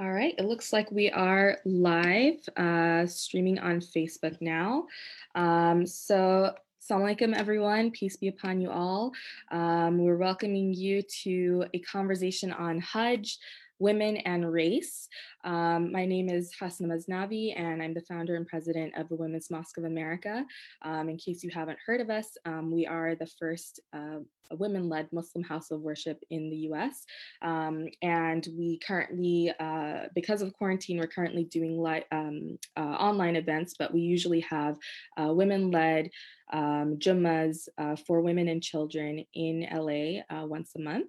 All right, it looks like we are live uh, streaming on Facebook now. Um, so, Assalamu alaikum, everyone. Peace be upon you all. Um, we're welcoming you to a conversation on Hajj, women and race. Um, my name is Hasna Maznavi, and I'm the founder and president of the Women's Mosque of America. Um, in case you haven't heard of us, um, we are the first uh, women-led Muslim house of worship in the US. Um, and we currently, uh, because of quarantine, we're currently doing um, uh, online events, but we usually have uh, women-led um, Jummas uh, for women and children in LA uh, once a month.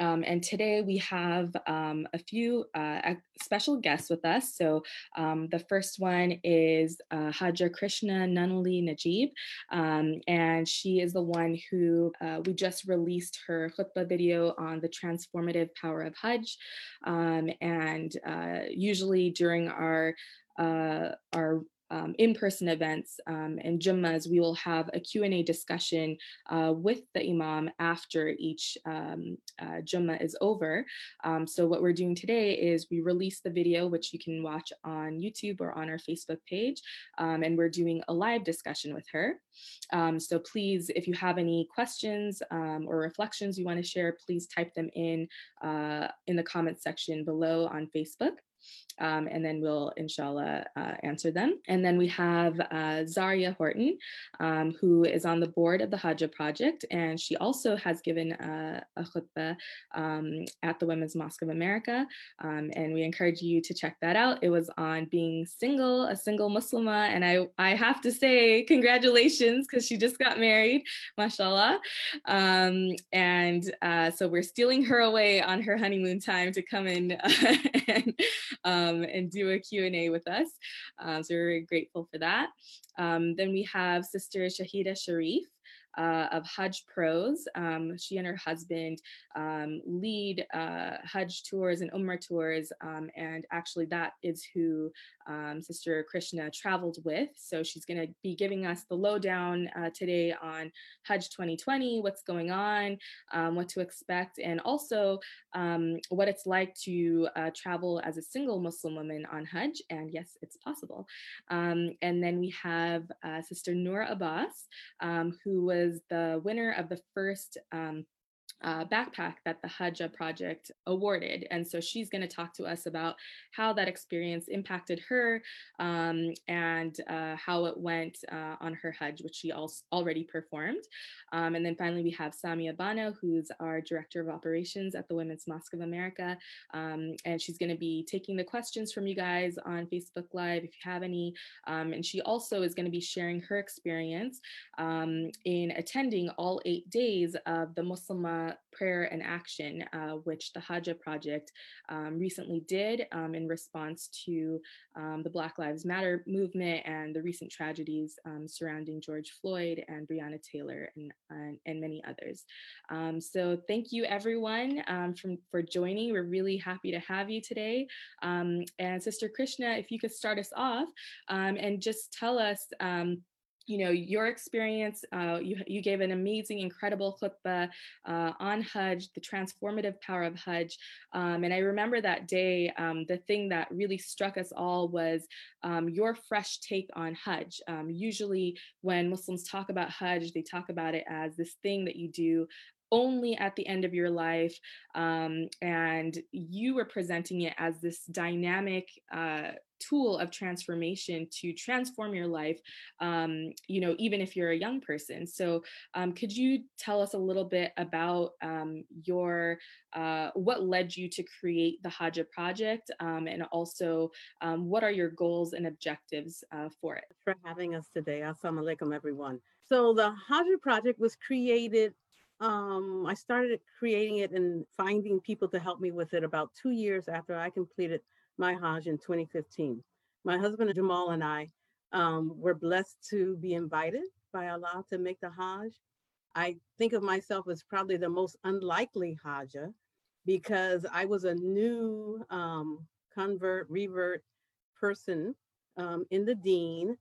Um, and today we have um, a few uh, special guests with us. So um, the first one is uh, Hajjah Krishna Nunnally Najieb, um, and she is the one who uh, we just released her khutbah video on the transformative power of Hajj. Um, and uh, usually during our uh, our um, in-person events um, and Jummas, we will have a Q&A discussion uh, with the Imam after each um, uh, Jumma is over. Um, so what we're doing today is we release the video, which you can watch on YouTube or on our Facebook page, um, and we're doing a live discussion with her. Um, so please, if you have any questions or reflections you want to share, please type them in uh, in the comments section below on Facebook um, and then we'll inshallah uh, answer them. And then we have uh, Zaria Horton, um, who is on the board of the Hajj Project, and she also has given a, a khutbah um, at the Women's Mosque of America, um, and we encourage you to check that out. It was on being single, a single Muslimah, and I, I have to say congratulations because she just got married, mashallah. Um, and uh, so we're stealing her away on her honeymoon time to come in and um, and do a Q&A with us. Um, so we're very grateful for that. Um, then we have Sister Shahida Sharif uh, of Hajj Pros. Um, she and her husband um, lead uh, Hajj tours and Umrah tours, um, and actually that is who um, Sister Krishna traveled with. So she's going to be giving us the lowdown uh, today on Hajj 2020, what's going on, um, what to expect, and also what it's like to uh, travel as a single Muslim woman on Hajj. And yes, it's possible. and then we have uh, Sister Noor Abbas, who was was the winner of the first um, uh, backpack that the Hajj project awarded. And so she's going to talk to us about how that experience impacted her um, and uh, how it went uh, on her Hajj, which she also already performed. Um, and then finally, we have Samia Bano, who's our Director of Operations at the Women's Mosque of America. Um, and she's going to be taking the questions from you guys on Facebook Live if you have any. Um, and she also is going to be sharing her experience um, in attending all eight days of the Prayer and action, uh, which the Hajj Project um, recently did um, in response to um, the Black Lives Matter movement and the recent tragedies um, surrounding George Floyd and Breonna Taylor and, and, and many others. Um, so thank you everyone from, for joining. We're really happy to have you today. and Sister Krishna, if you could start us off and just tell us you know your experience uh, you, you gave an amazing incredible khutbah uh, on hajj the transformative power of hajj um, and i remember that day um, the thing that really struck us all was um, your fresh take on hajj um, usually when muslims talk about hajj they talk about it as this thing that you do only at the end of your life. Um, and you were presenting it as this dynamic uh, tool of transformation to transform your life, um, you know, even if you're a young person. So um, could you tell us a little bit about um, your, uh, what led you to create the Hajj project um, and also um, what are your goals and objectives uh, for it? For having us today. Assalamu alaikum, everyone. So the Hajj project was created um, I started creating it and finding people to help me with it about two years after I completed my Hajj in 2015. My husband Jamal and I um, were blessed to be invited by Allah to make the Hajj. I think of myself as probably the most unlikely Hajj because I was a new um, convert, revert person um, in the deen.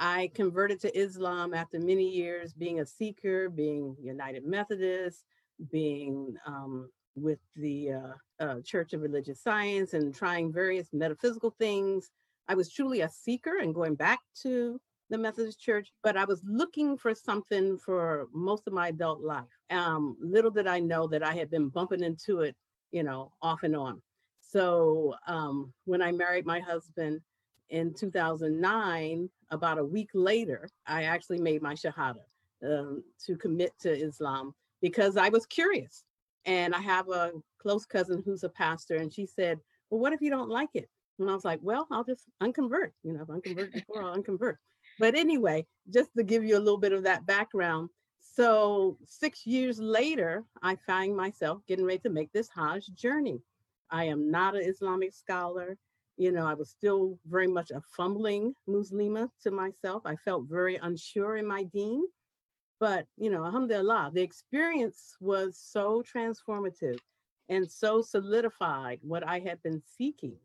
I converted to Islam after many years being a seeker, being United Methodist, being um, with the uh, uh, Church of Religious Science and trying various metaphysical things. I was truly a seeker and going back to the Methodist Church, but I was looking for something for most of my adult life. Um, little did I know that I had been bumping into it, you know, off and on. So um, when I married my husband in 2009, about a week later, I actually made my Shahada um, to commit to Islam because I was curious. And I have a close cousin who's a pastor, and she said, Well, what if you don't like it? And I was like, Well, I'll just unconvert. You know, if I'm converted before, I'll unconvert. But anyway, just to give you a little bit of that background. So, six years later, I find myself getting ready to make this Hajj journey. I am not an Islamic scholar. You know, I was still very much a fumbling Muslima to myself. I felt very unsure in my deen. But, you know, alhamdulillah, the experience was so transformative and so solidified what I had been seeking.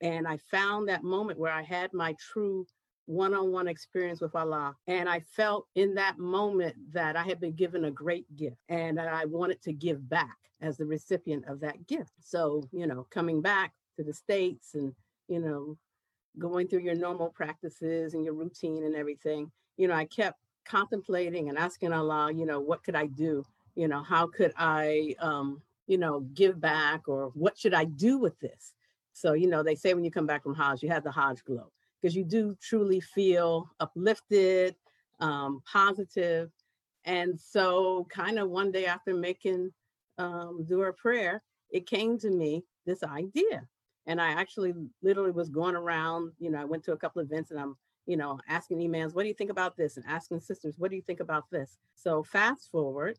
And I found that moment where I had my true one on one experience with Allah. And I felt in that moment that I had been given a great gift and that I wanted to give back as the recipient of that gift. So, you know, coming back to the States and, you know, going through your normal practices and your routine and everything, you know, I kept contemplating and asking Allah, you know, what could I do? You know, how could I, um, you know, give back or what should I do with this? So, you know, they say when you come back from Hajj, you have the Hajj glow because you do truly feel uplifted, um, positive. And so, kind of one day after making um, Dua prayer, it came to me this idea. And I actually literally was going around, you know, I went to a couple of events and I'm you know, asking imams, what do you think about this? And asking sisters, what do you think about this? So fast forward,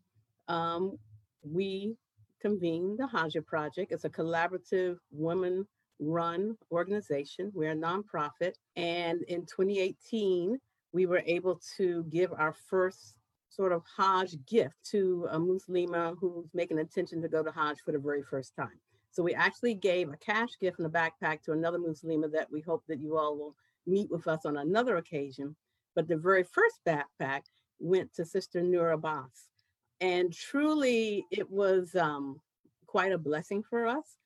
um, we convened the Hajjah Project. It's a collaborative woman run organization. We're a nonprofit. And in 2018, we were able to give our first sort of Hajj gift to a Muslima who's making intention to go to Hajj for the very first time. So we actually gave a cash gift in a backpack to another Muslima that we hope that you all will meet with us on another occasion. But the very first backpack went to Sister Noor Abbas. And truly, it was um, quite a blessing for us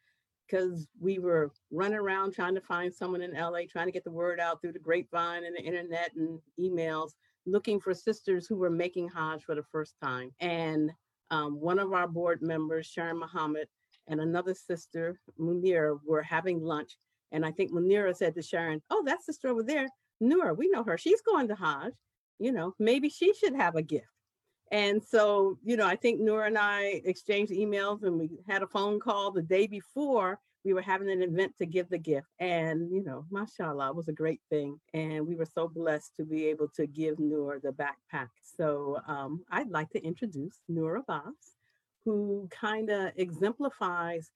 because we were running around trying to find someone in LA, trying to get the word out through the grapevine and the internet and emails, looking for sisters who were making Hajj for the first time. And um, one of our board members, Sharon Muhammad, and another sister, Munira, were having lunch and I think Munira said to Sharon, Oh, that sister over there, Noor, we know her. She's going to Hajj. You know, maybe she should have a gift. And so, you know, I think Noor and I exchanged emails and we had a phone call the day before we were having an event to give the gift. And, you know, mashallah, it was a great thing. And we were so blessed to be able to give Noor the backpack. So um, I'd like to introduce Noor Abbas, who kind of exemplifies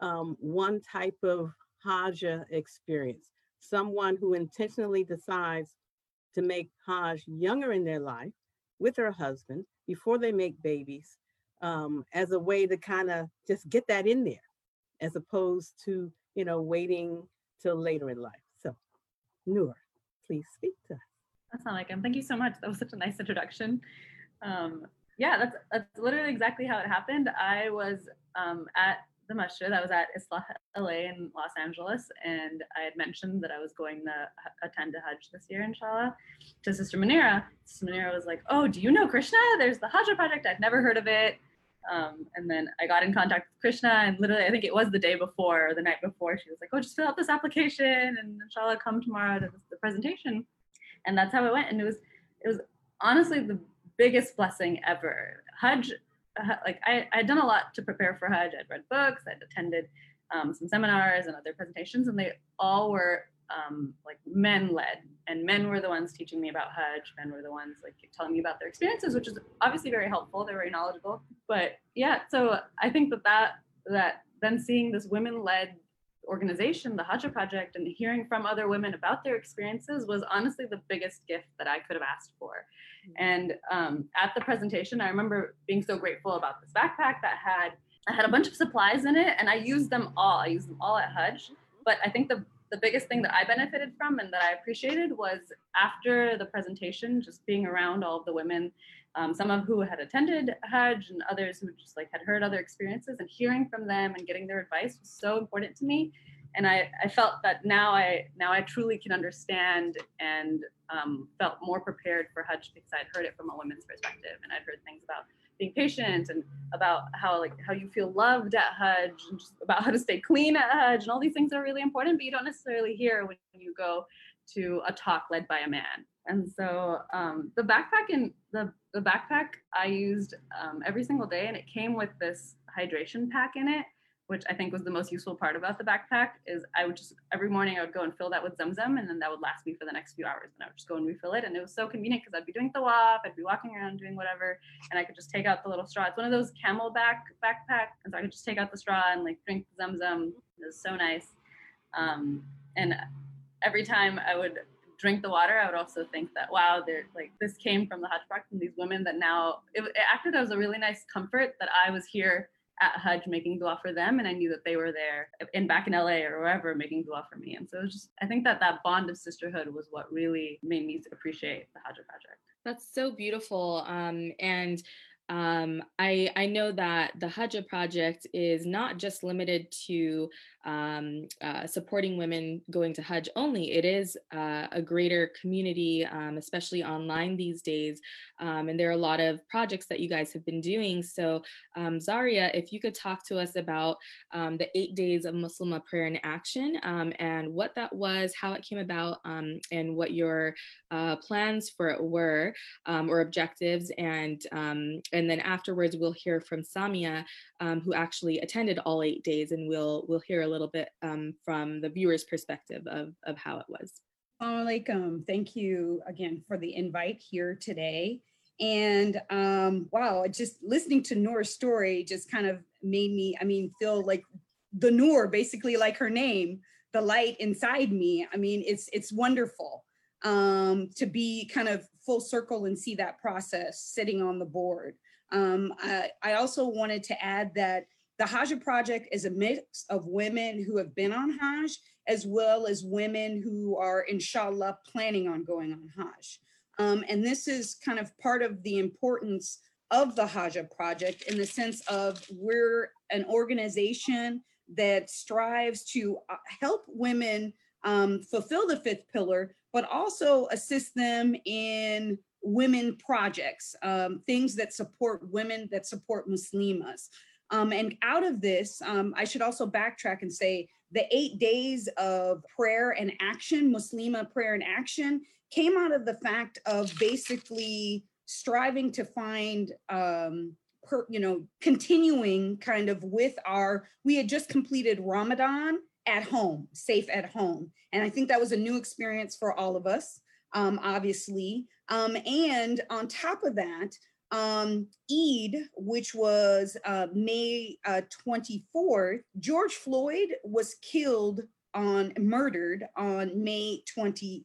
um, one type of Hajj experience, someone who intentionally decides to make Hajj younger in their life with her husband before they make babies um, as a way to kind of just get that in there as opposed to, you know, waiting till later in life. So, Noor, please speak to us. Assalamu alaikum. Thank you so much. That was such a nice introduction. Um, yeah, that's, that's literally exactly how it happened. I was um, at the masjid. I was at Islah LA in Los Angeles, and I had mentioned that I was going to attend a Hajj this year, inshallah, to Sister Munira. Sister Munira was like, "Oh, do you know Krishna? There's the Hajj project. I've never heard of it." Um, and then I got in contact with Krishna, and literally, I think it was the day before or the night before, she was like, "Oh, just fill out this application, and inshallah, come tomorrow to the presentation." And that's how it went. And it was, it was honestly the biggest blessing ever. Hajj like I had done a lot to prepare for Hajj. I'd read books, I'd attended um, some seminars and other presentations, and they all were um, like men led, and men were the ones teaching me about Hajj. Men were the ones like telling me about their experiences, which is obviously very helpful. They're very knowledgeable. But yeah, so I think that that that then seeing this women led organization, the Hajj Project, and hearing from other women about their experiences was honestly the biggest gift that I could have asked for. And um, at the presentation, I remember being so grateful about this backpack that had I had a bunch of supplies in it, and I used them all. I used them all at Hajj. But I think the the biggest thing that I benefited from and that I appreciated was after the presentation, just being around all of the women um, some of who had attended Hajj and others who just like had heard other experiences and hearing from them and getting their advice was so important to me. And I, I felt that now I now I truly can understand and um, felt more prepared for Hajj because I'd heard it from a women's perspective and I'd heard things about being patient and about how like how you feel loved at Hajj and just about how to stay clean at Hajj and all these things are really important, but you don't necessarily hear when you go to a talk led by a man. And so um, the backpack and the, the backpack I used um, every single day, and it came with this hydration pack in it, which I think was the most useful part about the backpack. Is I would just every morning I would go and fill that with Zamzam, and then that would last me for the next few hours. And I would just go and refill it, and it was so convenient because I'd be doing tawaf, I'd be walking around doing whatever, and I could just take out the little straw. It's one of those CamelBak backpack, and so I could just take out the straw and like drink the Zamzam. It was so nice. Um, and every time I would drink the water, I would also think that wow, they're like this came from the Hajj and these women that now it, it acted as a really nice comfort that I was here at Hajj making dua for them, and I knew that they were there in back in LA or wherever making dua for me. And so it was just I think that that bond of sisterhood was what really made me appreciate the Hajj project. That's so beautiful. Um, and um, I, I know that the Hajj project is not just limited to um, uh, supporting women going to Hajj only. It is uh, a greater community, um, especially online these days. Um, and there are a lot of projects that you guys have been doing. So, um, Zaria, if you could talk to us about um, the eight days of Muslimah prayer in action and what that was, how it came about, and what your uh, plans for it were or objectives. And, and then afterwards, we'll hear from Samia, who actually attended all eight days, and we'll, we'll hear a little little bit um, from the viewer's perspective of, of how it was. Alaikum. Thank you again for the invite here today. And um, wow, just listening to Noor's story just kind of made me, I mean, feel like the Noor, basically like her name, the light inside me. I mean, it's it's wonderful um, to be kind of full circle and see that process sitting on the board. Um, I, I also wanted to add that the Hajj Project is a mix of women who have been on Hajj as well as women who are, inshallah, planning on going on Hajj. Um, and this is kind of part of the importance of the Hajj Project in the sense of we're an organization that strives to uh, help women um, fulfill the fifth pillar, but also assist them in women projects, um, things that support women, that support Muslimas. Um, and out of this, um, I should also backtrack and say the eight days of prayer and action, Muslima prayer and action, came out of the fact of basically striving to find um, per, you know, continuing kind of with our, we had just completed Ramadan at home, safe at home. And I think that was a new experience for all of us, um, obviously. Um, and on top of that, um, Eid, which was uh, May uh, 24th, George Floyd was killed on murdered on May 25th.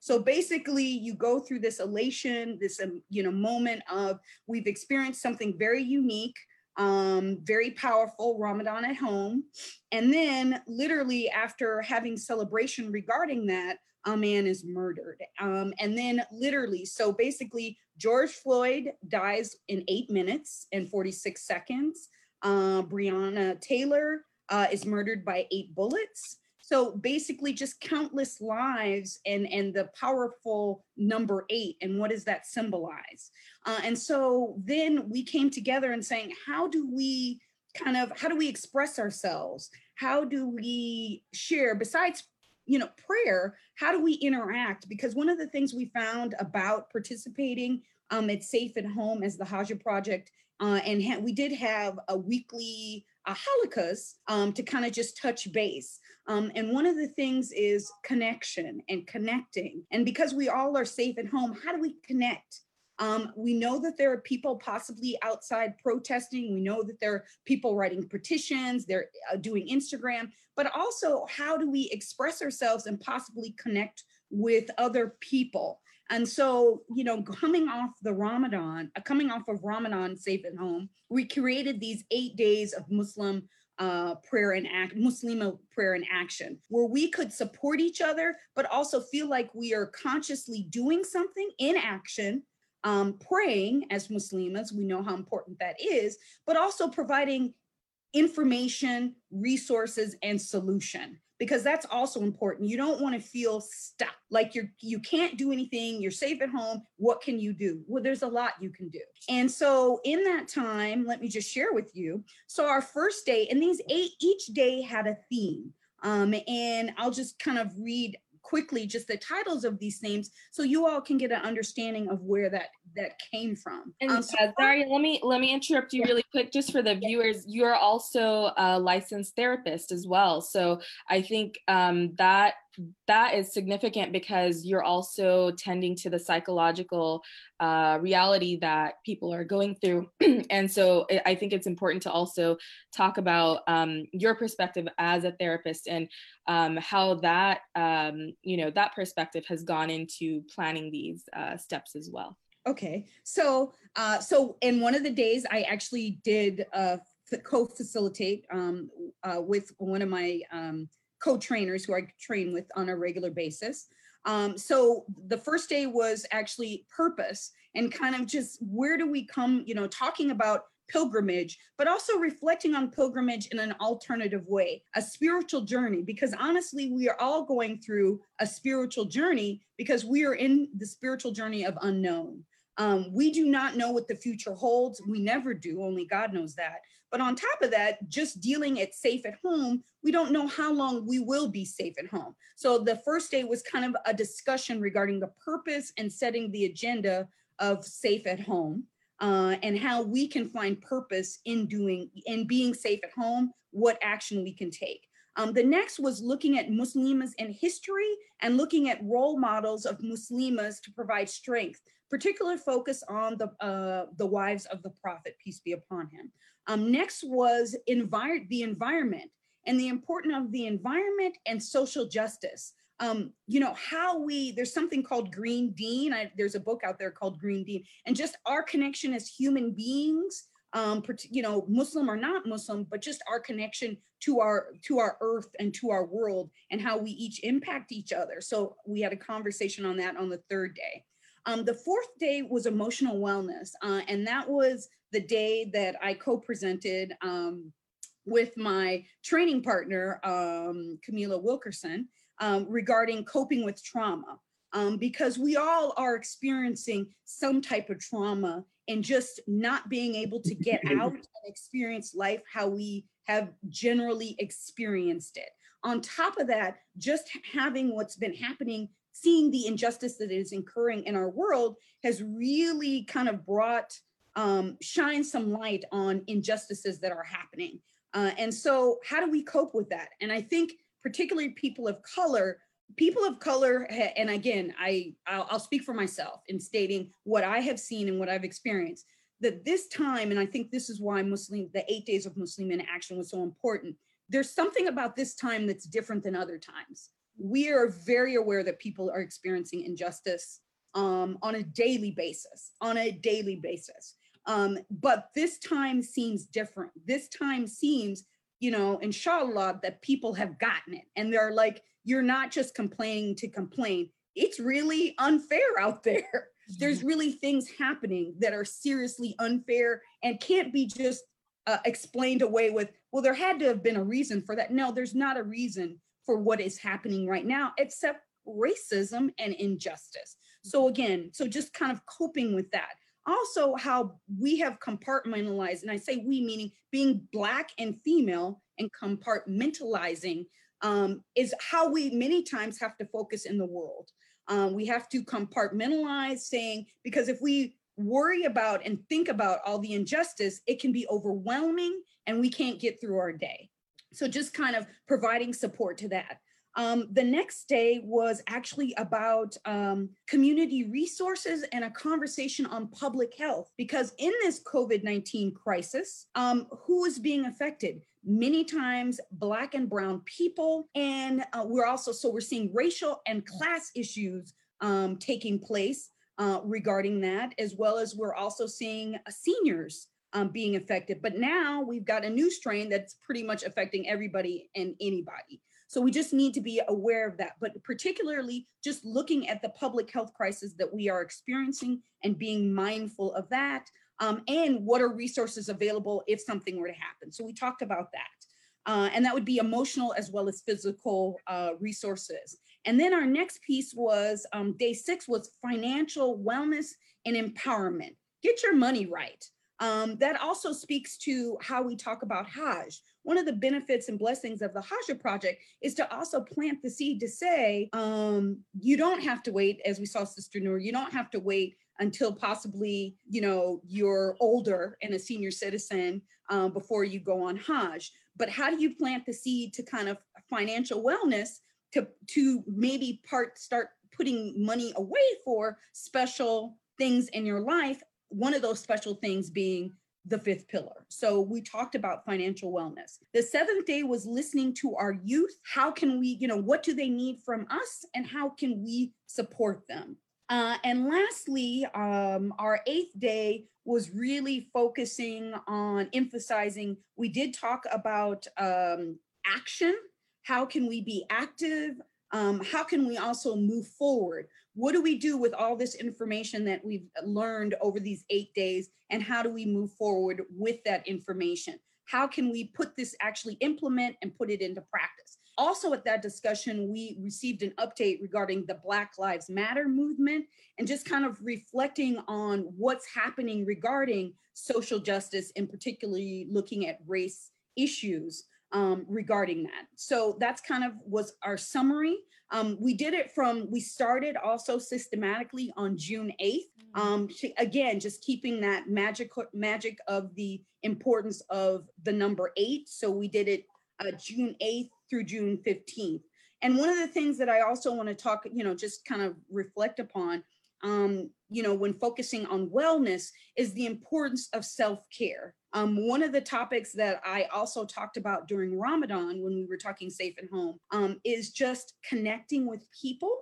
So basically you go through this elation, this um, you know moment of we've experienced something very unique, um, very powerful Ramadan at home. And then literally after having celebration regarding that, a man is murdered. Um, and then literally, so basically, George Floyd dies in eight minutes and 46 seconds. Uh, Breonna Taylor uh, is murdered by eight bullets. So basically, just countless lives and, and the powerful number eight. And what does that symbolize? Uh, and so then we came together and saying, how do we kind of, how do we express ourselves? How do we share, besides you know, prayer, how do we interact? Because one of the things we found about participating um, at Safe at Home as the Hajj Project, uh, and ha- we did have a weekly uh, halakas um, to kind of just touch base. Um, and one of the things is connection and connecting. And because we all are safe at home, how do we connect? Um, we know that there are people possibly outside protesting. We know that there are people writing petitions, they're uh, doing Instagram, but also how do we express ourselves and possibly connect with other people? And so, you know, coming off the Ramadan, uh, coming off of Ramadan Safe at Home, we created these eight days of Muslim uh, prayer and act, Muslim prayer and action, where we could support each other, but also feel like we are consciously doing something in action um, praying as Muslims, we know how important that is, but also providing information, resources, and solution because that's also important. You don't want to feel stuck like you're you can't do anything, you're safe at home. What can you do? Well, there's a lot you can do. And so in that time, let me just share with you. So our first day, and these eight each day had a theme. Um, and I'll just kind of read quickly just the titles of these names so you all can get an understanding of where that that came from. And Um, so uh, let me let me interrupt you Yeah. really quick, just for the viewers. You're also a licensed therapist as well, so I think um, that that is significant because you're also tending to the psychological uh, reality that people are going through, and so I- think it's important to also talk about um, your perspective as a therapist and um, how that um, you know that perspective has gone into planning these uh, steps as well. Okay, so uh, so in one of the days, I actually did uh, co-facilitate um, uh, with one of my um, co-trainers who I train with on a regular basis. Um, so the first day was actually purpose and kind of just where do we come, you know, talking about pilgrimage, but also reflecting on pilgrimage in an alternative way, a spiritual journey, because honestly, we are all going through a spiritual journey because we are in the spiritual journey of unknown. Um, we do not know what the future holds. We never do, only God knows that. But on top of that, just dealing it safe at home, we don't know how long we will be safe at home. So the first day was kind of a discussion regarding the purpose and setting the agenda of safe at home uh, and how we can find purpose in doing in being safe at home, what action we can take. Um, the next was looking at Muslimas in history and looking at role models of Muslimas to provide strength, particular focus on the uh, the wives of the Prophet, peace be upon him. Um, next was envir- the environment and the importance of the environment and social justice. Um, you know how we there's something called Green Deen. I, there's a book out there called Green Deen, and just our connection as human beings um, you know, Muslim or not Muslim, but just our connection to our to our earth and to our world and how we each impact each other. So we had a conversation on that on the third day. Um, the fourth day was emotional wellness, uh, and that was the day that I co-presented um, with my training partner, um, Camila Wilkerson, um, regarding coping with trauma. Um, because we all are experiencing some type of trauma and just not being able to get out and experience life how we have generally experienced it. On top of that, just having what's been happening, seeing the injustice that is occurring in our world has really kind of brought, um, shine some light on injustices that are happening. Uh, and so, how do we cope with that? And I think, particularly people of color, people of color and again i I'll, I'll speak for myself in stating what i have seen and what i've experienced that this time and i think this is why muslim the eight days of muslim in action was so important there's something about this time that's different than other times we are very aware that people are experiencing injustice um, on a daily basis on a daily basis um, but this time seems different this time seems you know inshallah that people have gotten it and they're like you're not just complaining to complain. It's really unfair out there. There's really things happening that are seriously unfair and can't be just uh, explained away with, well, there had to have been a reason for that. No, there's not a reason for what is happening right now, except racism and injustice. So, again, so just kind of coping with that. Also, how we have compartmentalized, and I say we meaning being Black and female and compartmentalizing um, is how we many times have to focus in the world. Um, we have to compartmentalize saying, because if we worry about and think about all the injustice, it can be overwhelming and we can't get through our day. So just kind of providing support to that. Um, the next day was actually about um, community resources and a conversation on public health. Because in this COVID 19 crisis, um, who is being affected? Many times, Black and Brown people. And uh, we're also, so we're seeing racial and class issues um, taking place uh, regarding that, as well as we're also seeing uh, seniors um, being affected. But now we've got a new strain that's pretty much affecting everybody and anybody. So we just need to be aware of that, but particularly just looking at the public health crisis that we are experiencing and being mindful of that. Um, and what are resources available if something were to happen. So we talked about that. Uh, and that would be emotional as well as physical uh, resources. And then our next piece was um, day six was financial wellness and empowerment. Get your money right. Um, that also speaks to how we talk about Hajj. One of the benefits and blessings of the Hajj project is to also plant the seed to say, um, you don't have to wait, as we saw Sister Noor, you don't have to wait until possibly, you know, you're older and a senior citizen um, before you go on Hajj. But how do you plant the seed to kind of financial wellness to, to maybe part start putting money away for special things in your life one of those special things being the fifth pillar. So we talked about financial wellness. The seventh day was listening to our youth. How can we, you know, what do they need from us and how can we support them? Uh, and lastly, um, our eighth day was really focusing on emphasizing, we did talk about um, action. How can we be active? Um, how can we also move forward? What do we do with all this information that we've learned over these eight days and how do we move forward with that information how can we put this actually implement and put it into practice also at that discussion we received an update regarding the black lives matter movement and just kind of reflecting on what's happening regarding social justice and particularly looking at race issues um, regarding that. So that's kind of was our summary. Um, we did it from, we started also systematically on June 8th. Mm. Um, to, again, just keeping that magic, magic of the importance of the number eight. So we did it uh, June 8th through June 15th. And one of the things that I also want to talk, you know, just kind of reflect upon, um, you know, when focusing on wellness is the importance of self-care. Um, one of the topics that I also talked about during Ramadan when we were talking safe at home um, is just connecting with people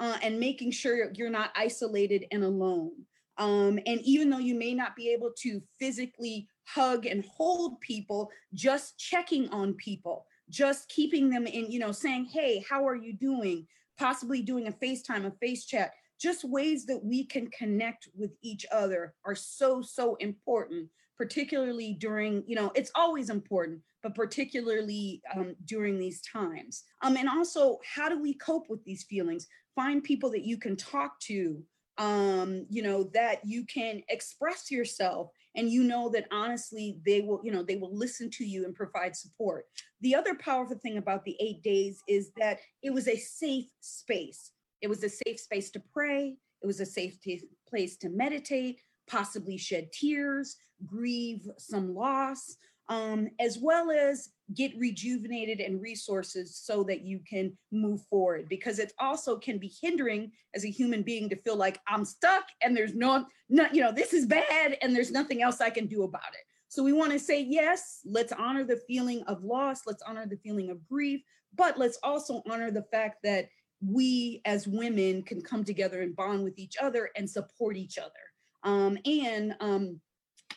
uh, and making sure you're not isolated and alone. Um, and even though you may not be able to physically hug and hold people, just checking on people, just keeping them in, you know, saying, hey, how are you doing? Possibly doing a FaceTime, a face chat, just ways that we can connect with each other are so, so important particularly during, you know, it's always important, but particularly um, during these times. Um, and also, how do we cope with these feelings? Find people that you can talk to, um, you know, that you can express yourself and you know that honestly they will, you know, they will listen to you and provide support. The other powerful thing about the eight days is that it was a safe space. It was a safe space to pray. It was a safe place to meditate, possibly shed tears, grieve some loss, um, as well as get rejuvenated and resources so that you can move forward because it also can be hindering as a human being to feel like I'm stuck and there's no, no you know, this is bad and there's nothing else I can do about it. So we want to say, yes, let's honor the feeling of loss, let's honor the feeling of grief, but let's also honor the fact that we as women can come together and bond with each other and support each other. Um, and um,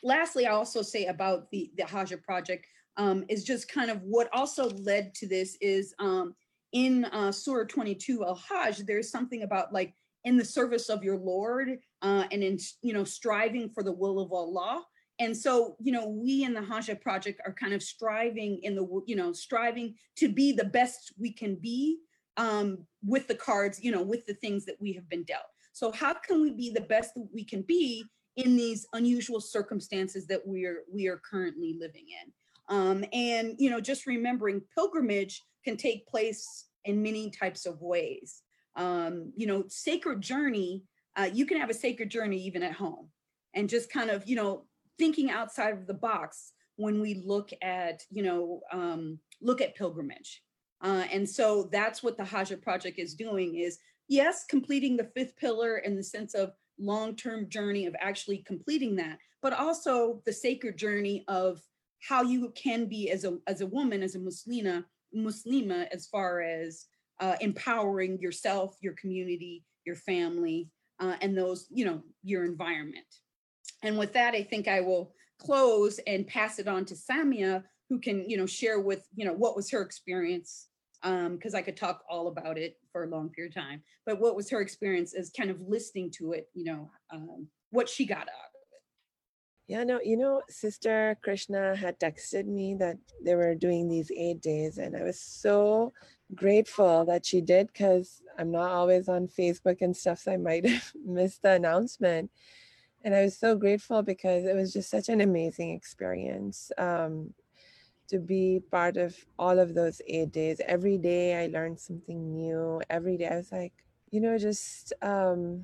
lastly, I also say about the, the Hajjah project um, is just kind of what also led to this is um, in uh, Surah 22 Al-Hajj, there's something about like in the service of your Lord uh, and in, you know, striving for the will of Allah. And so, you know, we in the Hajjah project are kind of striving in the, you know, striving to be the best we can be um, with the cards, you know, with the things that we have been dealt. So how can we be the best that we can be in these unusual circumstances that we are we are currently living in? Um, and you know, just remembering pilgrimage can take place in many types of ways. Um, you know, sacred journey, uh, you can have a sacred journey even at home and just kind of, you know, thinking outside of the box when we look at, you know, um, look at pilgrimage. Uh, and so that's what the Hajjah project is doing is yes, completing the fifth pillar in the sense of long-term journey of actually completing that, but also the sacred journey of how you can be as a as a woman, as a Muslima, Muslima, as far as uh, empowering yourself, your community, your family, uh, and those, you know, your environment. And with that, I think I will close and pass it on to Samia, who can, you know, share with, you know, what was her experience because I could talk all about it for a long period of time. But what was her experience as kind of listening to it, you know, um, what she got out of it? Yeah, no, you know, Sister Krishna had texted me that they were doing these eight days, and I was so grateful that she did because I'm not always on Facebook and stuff, so I might have missed the announcement. And I was so grateful because it was just such an amazing experience. Um, to be part of all of those eight days. Every day I learned something new. Every day I was like, you know, just um,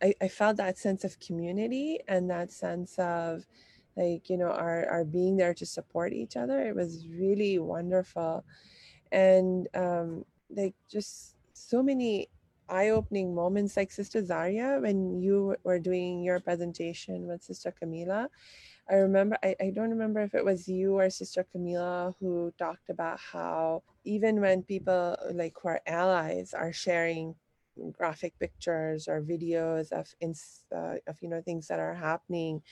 I, I felt that sense of community and that sense of like, you know, our, our being there to support each other. It was really wonderful. And um, like just so many eye-opening moments like Sister Zaria, when you were doing your presentation with Sister Camila, I remember, I, I don't remember if it was you or Sister Camila who talked about how even when people like who are allies are sharing graphic pictures or videos of, uh, of you know, things that are happening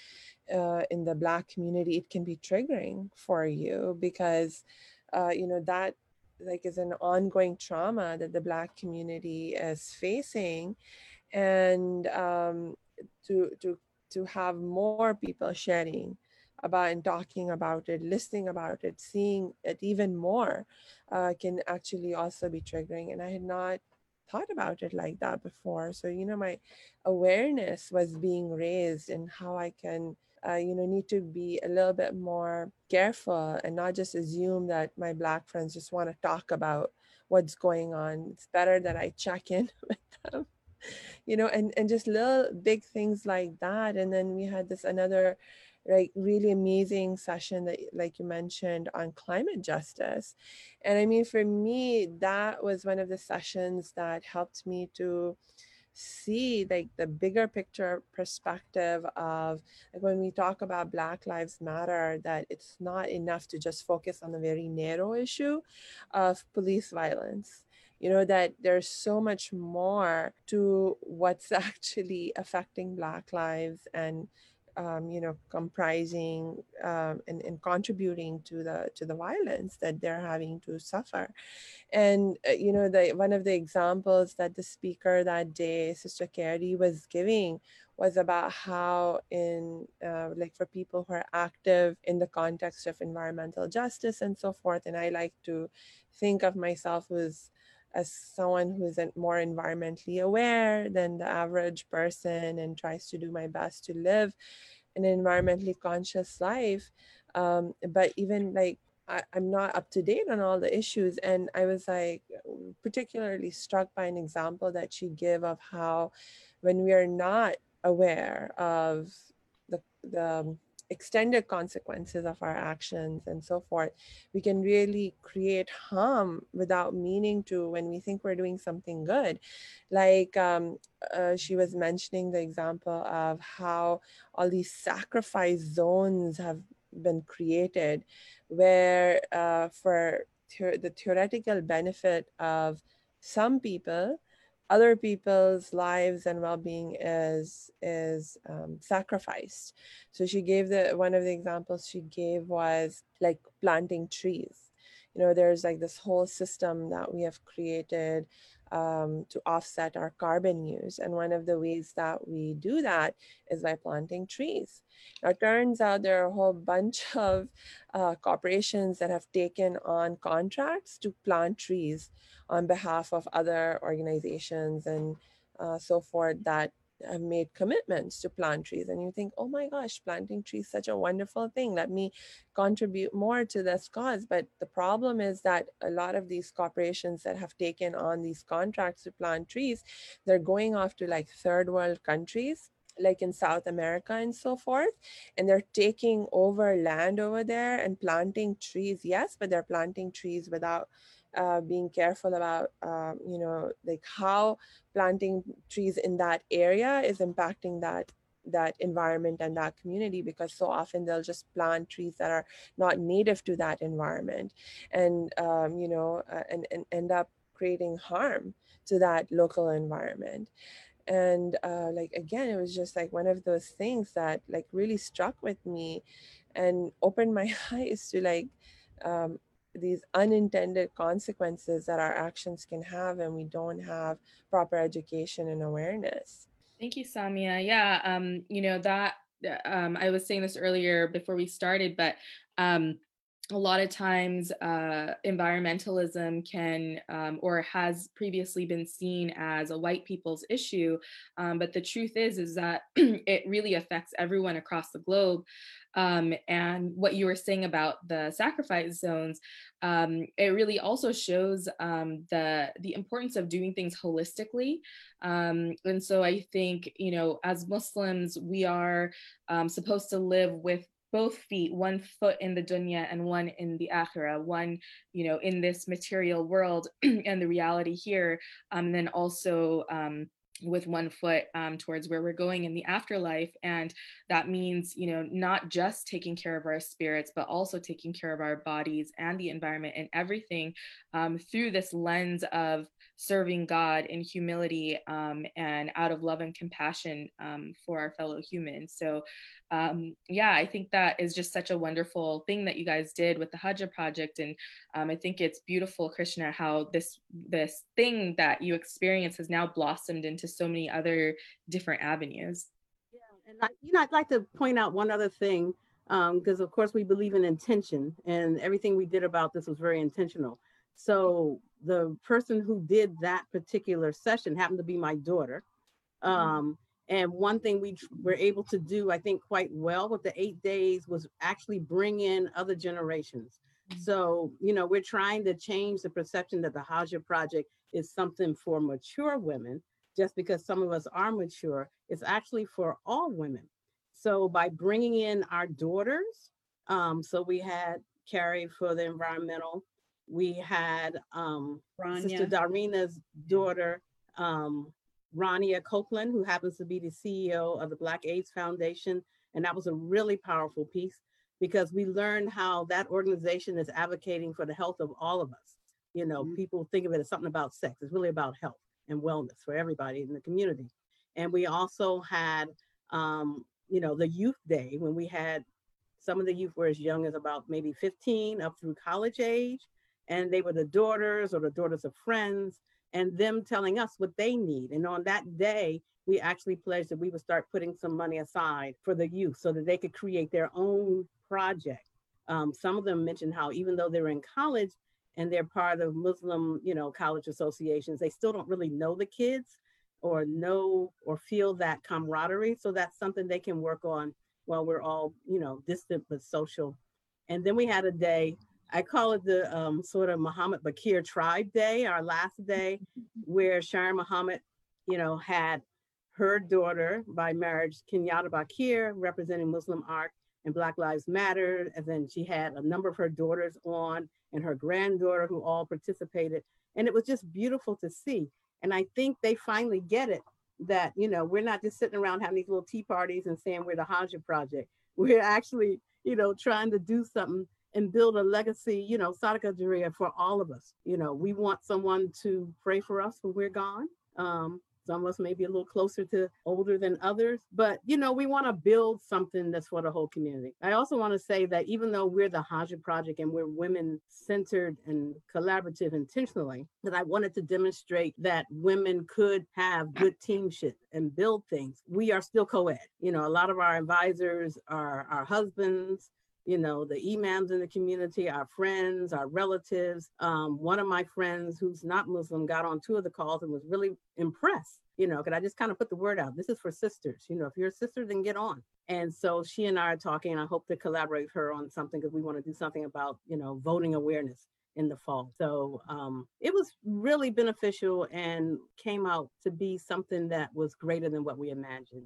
uh, in the Black community, it can be triggering for you because, uh, you know, that like is an ongoing trauma that the Black community is facing. And um, to, to to have more people sharing about and talking about it, listening about it, seeing it even more uh, can actually also be triggering. And I had not thought about it like that before. So, you know, my awareness was being raised and how I can, uh, you know, need to be a little bit more careful and not just assume that my Black friends just want to talk about what's going on. It's better that I check in with them you know and and just little big things like that. And then we had this another like really amazing session that like you mentioned on climate justice. And i mean for me that was one of the sessions that helped me to see like the bigger picture perspective of like when we talk about black lives matter that it's not enough to just focus on the very narrow issue of police violence you know that there's so much more to what's actually affecting black lives and um, you know comprising um, and, and contributing to the to the violence that they're having to suffer. And uh, you know the one of the examples that the speaker that day sister Carey was giving was about how in uh, like for people who are active in the context of environmental justice and so forth and i like to think of myself as as someone who's more environmentally aware than the average person and tries to do my best to live an environmentally conscious life um, but even like I, am not up to date on all the issues and i was like particularly struck by an example that she gave of how when we are not aware of the the extended consequences of our actions and so forth, we can really create harm without meaning to when we think we're doing something good. Like um, uh, she was mentioning the example of how all these sacrifice zones have been created where uh, for the theoretical benefit of some people other people's lives and well-being is is um, sacrificed. So she gave the one of the examples she gave was like planting trees. You know there's like this whole system that we have created um, to offset our carbon use. And one of the ways that we do that is by planting trees. Now it turns out there are a whole bunch of uh, corporations that have taken on contracts to plant trees on behalf of other organizations and uh, so forth that have made commitments to plant trees and you think oh my gosh planting trees such a wonderful thing let me contribute more to this cause but the problem is that a lot of these corporations that have taken on these contracts to plant trees they're going off to like third world countries like in South America and so forth. And they're taking over land over there and planting trees, yes, but they're planting trees without uh, being careful about um, you know like how planting trees in that area is impacting that that environment and that community because so often they'll just plant trees that are not native to that environment and um, you know uh, and, and end up creating harm to that local environment. And uh, like again it was just like one of those things that like really struck with me and opened my eyes to like um, these unintended consequences that our actions can have and we don't have proper education and awareness. Thank you, Samia. Yeah, um, you know that um, I was saying this earlier before we started, but um, a lot of times uh, environmentalism can um, or has previously been seen as a white people's issue um, but the truth is is that it really affects everyone across the globe um, and what you were saying about the sacrifice zones um, it really also shows um, the the importance of doing things holistically. Um, and so i think you know as muslims we are supposed to live with both feet, one foot in the dunya and one in the akhirah, one, you know, in this material world and the reality here, um, and then also um, with one foot um, towards where we're going in the afterlife. And that means, you know, not just taking care of our spirits, but also taking care of our bodies and the environment and everything um, through this lens of serving God in humility um, and out of love and compassion um, for our fellow humans. So um, yeah, I think that is just such a wonderful thing that you guys did with the Hajjah project, and um, I think it's beautiful, Krishna, how this this thing that you experience has now blossomed into so many other different avenues. Yeah, and I, you know, I'd like to point out one other thing because, um, of course, we believe in intention, and everything we did about this was very intentional. So the person who did that particular session happened to be my daughter. Mm-hmm. Um, and one thing we were able to do, I think, quite well with the eight days was actually bring in other generations. Mm-hmm. So, you know, we're trying to change the perception that the Hajjah Project is something for mature women, just because some of us are mature. It's actually for all women. So, by bringing in our daughters, um, so we had Carrie for the environmental, we had um, Sister Darina's daughter, um, Rania Copeland, who happens to be the CEO of the Black AIDS Foundation. And that was a really powerful piece because we learned how that organization is advocating for the health of all of us. You know, mm-hmm. people think of it as something about sex. It's really about health and wellness for everybody in the community. And we also had, um, you know, the youth day when we had some of the youth were as young as about maybe 15 up through college age. And they were the daughters or the daughters of friends and them telling us what they need. And on that day, we actually pledged that we would start putting some money aside for the youth so that they could create their own project. Um, some of them mentioned how even though they're in college and they're part of Muslim, you know, college associations, they still don't really know the kids or know or feel that camaraderie. So that's something they can work on while we're all, you know, distant but social. And then we had a day I call it the um, sort of Muhammad Bakir Tribe Day, our last day, where Sharon Muhammad, you know, had her daughter by marriage, Kenyatta Bakir, representing Muslim Arc and Black Lives Matter. And then she had a number of her daughters on and her granddaughter who all participated. And it was just beautiful to see. And I think they finally get it that, you know, we're not just sitting around having these little tea parties and saying we're the Hajjah Project. We're actually, you know, trying to do something and build a legacy, you know, Sadaqah Jariyah for all of us. You know, we want someone to pray for us when we're gone. Um, some of us may be a little closer to older than others, but you know, we want to build something that's for the whole community. I also want to say that even though we're the Hajjah Project and we're women centered and collaborative intentionally, that I wanted to demonstrate that women could have good teamship and build things. We are still co-ed. You know, a lot of our advisors are our husbands, you know, the imams in the community, our friends, our relatives. Um, one of my friends who's not Muslim got on two of the calls and was really impressed, you know, because I just kind of put the word out. This is for sisters. You know, if you're a sister, then get on. And so she and I are talking, and I hope to collaborate with her on something because we want to do something about, you know, voting awareness in the fall. So um, it was really beneficial and came out to be something that was greater than what we imagined.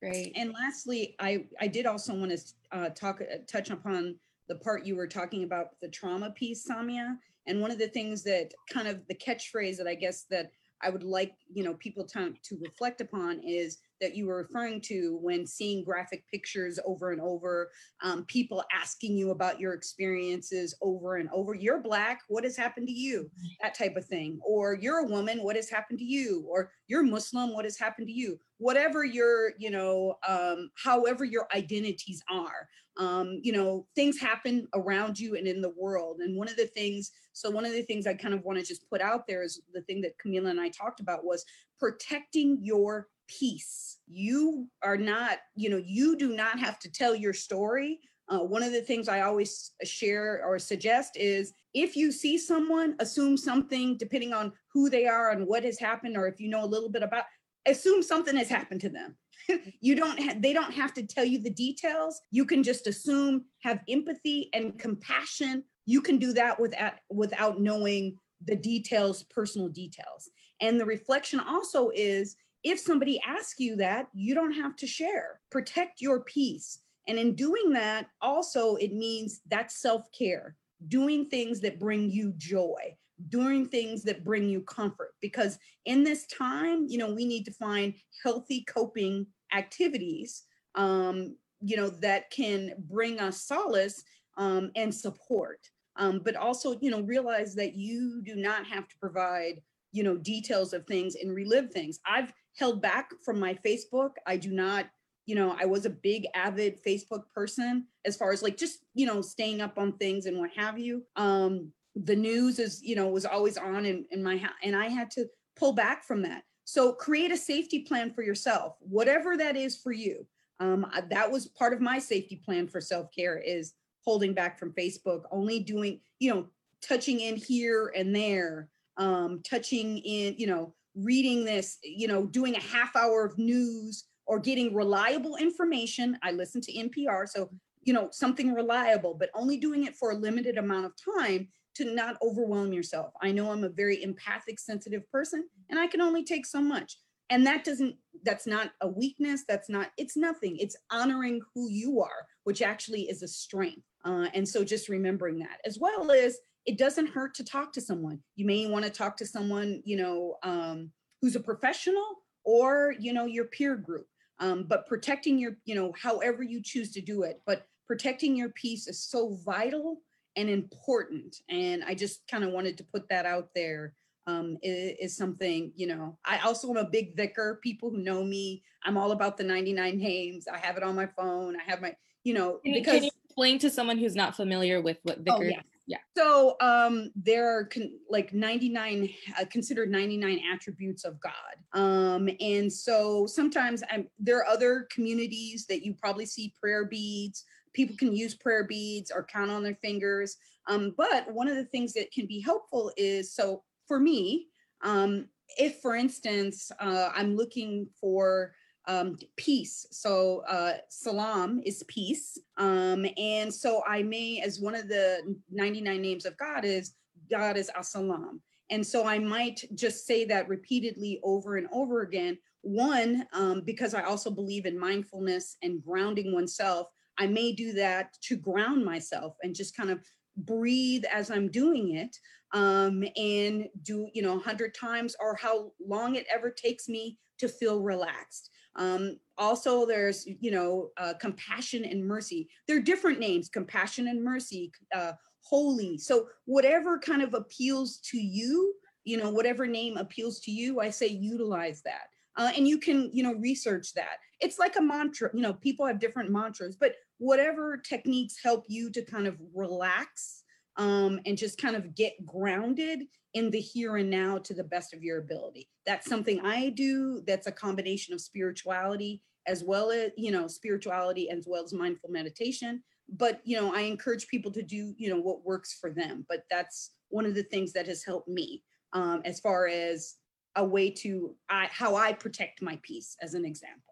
Great. And lastly, I, I did also want to uh, talk, uh, touch upon the part you were talking about the trauma piece, Samia. And one of the things that kind of the catchphrase that I guess that I would like, you know, people to, to reflect upon is that you were referring to when seeing graphic pictures over and over, um, people asking you about your experiences over and over. You're Black, what has happened to you? That type of thing. Or you're a woman, what has happened to you? Or you're Muslim, what has happened to you? Whatever your, you know, um, however your identities are. Um, you know, things happen around you and in the world. And one of the things, so one of the things I kind of want to just put out there is the thing that Camila and I talked about was protecting your peace. You are not, you know, you do not have to tell your story. Uh, one of the things I always share or suggest is if you see someone, assume something depending on who they are and what has happened, or if you know a little bit about, assume something has happened to them. you don't, ha- they don't have to tell you the details. You can just assume, have empathy and compassion. You can do that without without knowing the details, personal details. And the reflection also is if somebody asks you that, you don't have to share. Protect your peace. And in doing that, also, it means that's self care, doing things that bring you joy, doing things that bring you comfort. Because in this time, you know, we need to find healthy coping activities, um, you know, that can bring us solace um, and support. Um, but also, you know, realize that you do not have to provide you know, details of things and relive things. I've held back from my Facebook. I do not, you know, I was a big avid Facebook person as far as like just, you know, staying up on things and what have you. Um, the news is, you know, was always on in, in my house and I had to pull back from that. So create a safety plan for yourself, whatever that is for you. Um, that was part of my safety plan for self-care is holding back from Facebook, only doing, you know, touching in here and there um, touching in, you know, reading this, you know, doing a half hour of news or getting reliable information. I listen to NPR, so, you know, something reliable, but only doing it for a limited amount of time to not overwhelm yourself. I know I'm a very empathic, sensitive person, and I can only take so much. And that doesn't, that's not a weakness. That's not, it's nothing. It's honoring who you are, which actually is a strength. Uh, and so just remembering that, as well as it doesn't hurt to talk to someone. You may want to talk to someone, you know, um, who's a professional or, you know, your peer group. Um, but protecting your, you know, however you choose to do it, but protecting your peace is so vital and important. And I just kind of wanted to put that out there. Um, is, is, something, you know, I also am a big dhikr. People who know me, I'm all about the 99 names. I have it on my phone. I have my, you know, can because. Can you explain to someone who's not familiar with what dhikr? Oh, yeah. Yeah. So um, there are con- like 99 uh, considered 99 attributes of God. Um, and so sometimes I'm, there are other communities that you probably see prayer beads. People can use prayer beads or count on their fingers. Um, but one of the things that can be helpful is so for me, um, if for instance, uh, I'm looking for um, peace. So uh, salam is peace. Um, and so I may, as one of the 99 names of God is, God is as-salam. And so I might just say that repeatedly over and over again. One, um, because I also believe in mindfulness and grounding oneself, I may do that to ground myself and just kind of breathe as I'm doing it um, and do, you know, 100 times or how long it ever takes me to feel relaxed. Um, also, there's, you know, uh, compassion and mercy. They're different names, compassion and mercy, uh, holy. So whatever kind of appeals to you, you know, whatever name appeals to you, I say utilize that. Uh, and you can, you know, research that. It's like a mantra, you know, people have different mantras, but whatever techniques help you to kind of relax um, and just kind of get grounded in the here and now to the best of your ability. That's something I do. That's a combination of spirituality as well as, you know, spirituality as well as mindful meditation. But, you know, I encourage people to do, you know, what works for them. But that's one of the things that has helped me um, as far as a way to I, how I protect my peace, as an example.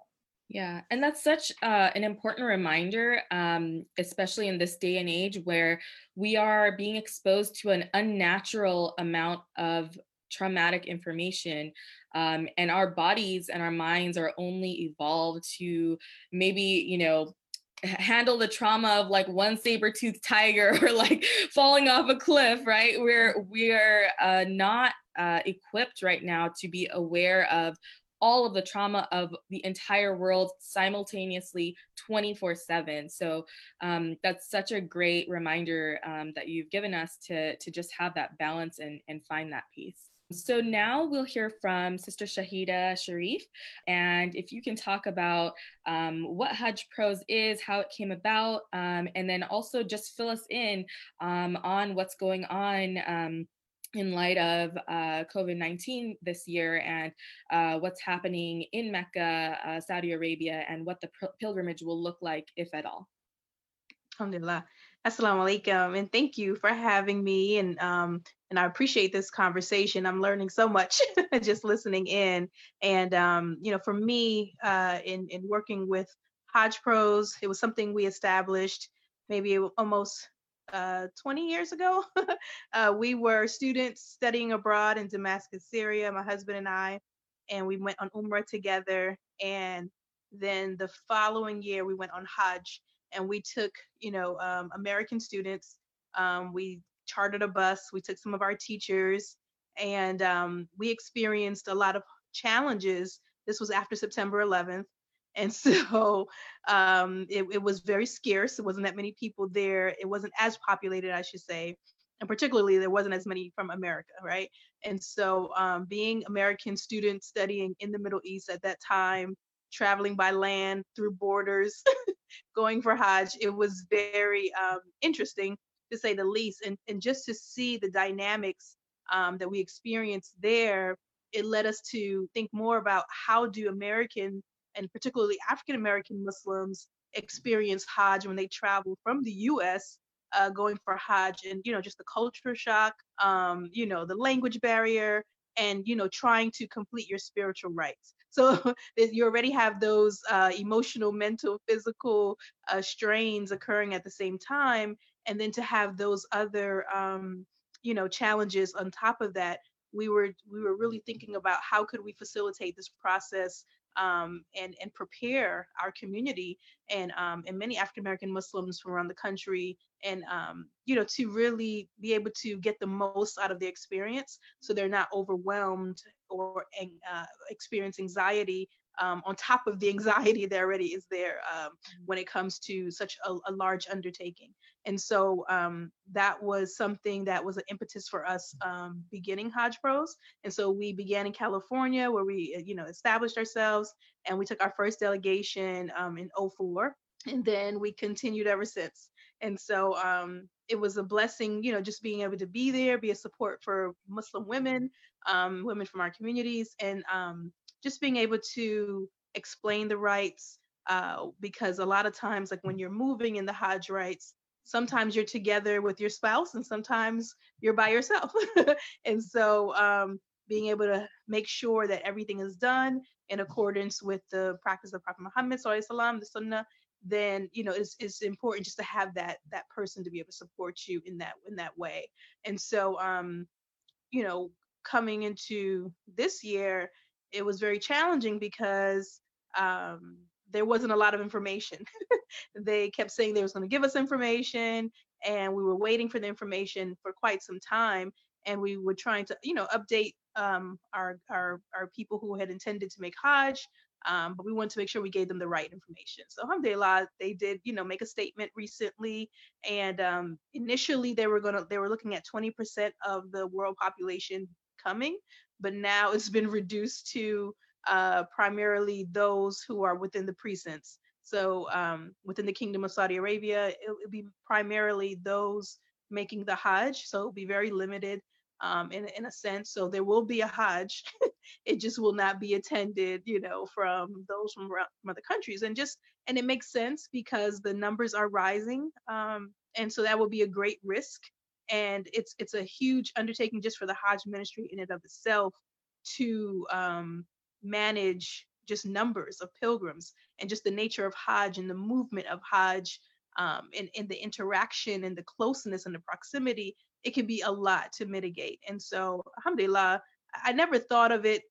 Yeah, and that's such uh, an important reminder, um, especially in this day and age where we are being exposed to an unnatural amount of traumatic information. Um, and our bodies and our minds are only evolved to maybe, you know, handle the trauma of like one saber-toothed tiger or like falling off a cliff right we're we're uh, not uh, equipped right now to be aware of all of the trauma of the entire world simultaneously 24 7 so um, that's such a great reminder um, that you've given us to to just have that balance and and find that peace so now we'll hear from Sister Shahida Sharif. And if you can talk about um, what Hajj Pros is, how it came about, um, and then also just fill us in um, on what's going on um, in light of uh, COVID 19 this year and uh, what's happening in Mecca, uh, Saudi Arabia, and what the pilgrimage will look like, if at all. Alhamdulillah. Assalamu alaikum, and thank you for having me. And um, and I appreciate this conversation. I'm learning so much just listening in. And um, you know, for me, uh, in in working with Hajj Pros, it was something we established maybe almost uh, 20 years ago. uh, we were students studying abroad in Damascus, Syria, my husband and I, and we went on Umrah together. And then the following year, we went on Hajj and we took, you know, um, American students. Um, we chartered a bus. We took some of our teachers, and um, we experienced a lot of challenges. This was after September 11th, and so um, it, it was very scarce. It wasn't that many people there. It wasn't as populated, I should say and particularly there wasn't as many from America, right? And so um, being American students studying in the Middle East at that time, traveling by land through borders, going for Hajj. It was very um, interesting to say the least. And, and just to see the dynamics um, that we experienced there, it led us to think more about how do American and particularly African American Muslims experience Hajj when they travel from the US uh, going for Hajj and, you know, just the culture shock, um, you know, the language barrier, and, you know, trying to complete your spiritual rites. So you already have those uh, emotional, mental, physical uh, strains occurring at the same time, and then to have those other, um, you know, challenges on top of that. We were we were really thinking about how could we facilitate this process um, and and prepare our community and um, and many African American Muslims from around the country and um, you know to really be able to get the most out of the experience so they're not overwhelmed or uh, experience anxiety um, on top of the anxiety that already is there um, mm-hmm. when it comes to such a, a large undertaking. And so um, that was something that was an impetus for us um, beginning Hajj Pros. And so we began in California where we, uh, you know, established ourselves and we took our first delegation um, in 04 and then we continued ever since. And so um, it was a blessing, you know, just being able to be there, be a support for Muslim women, um, women from our communities, and um, just being able to explain the rights, Uh, because a lot of times, like when you're moving in the Hajj rites, sometimes you're together with your spouse and sometimes you're by yourself. and so um, being able to make sure that everything is done in accordance with the practice of Prophet Muhammad, the Sunnah, then you know it's, it's important just to have that that person to be able to support you in that in that way and so um you know coming into this year it was very challenging because um there wasn't a lot of information they kept saying they was going to give us information and we were waiting for the information for quite some time and we were trying to you know update um, our, our our people who had intended to make hajj um, but we wanted to make sure we gave them the right information. So alhamdulillah, they did, you know, make a statement recently. And um, initially they were gonna they were looking at 20% of the world population coming, but now it's been reduced to uh, primarily those who are within the precincts. So um, within the Kingdom of Saudi Arabia, it will be primarily those making the Hajj. So it'll be very limited um, in, in a sense. So there will be a Hajj. it just will not be attended, you know, from those from, from other countries. And just, and it makes sense because the numbers are rising. Um, and so that will be a great risk. And it's it's a huge undertaking just for the Hajj ministry in and of itself to um, manage just numbers of pilgrims and just the nature of Hajj and the movement of Hajj um, and, and the interaction and the closeness and the proximity it can be a lot to mitigate. And so, alhamdulillah, I never thought of it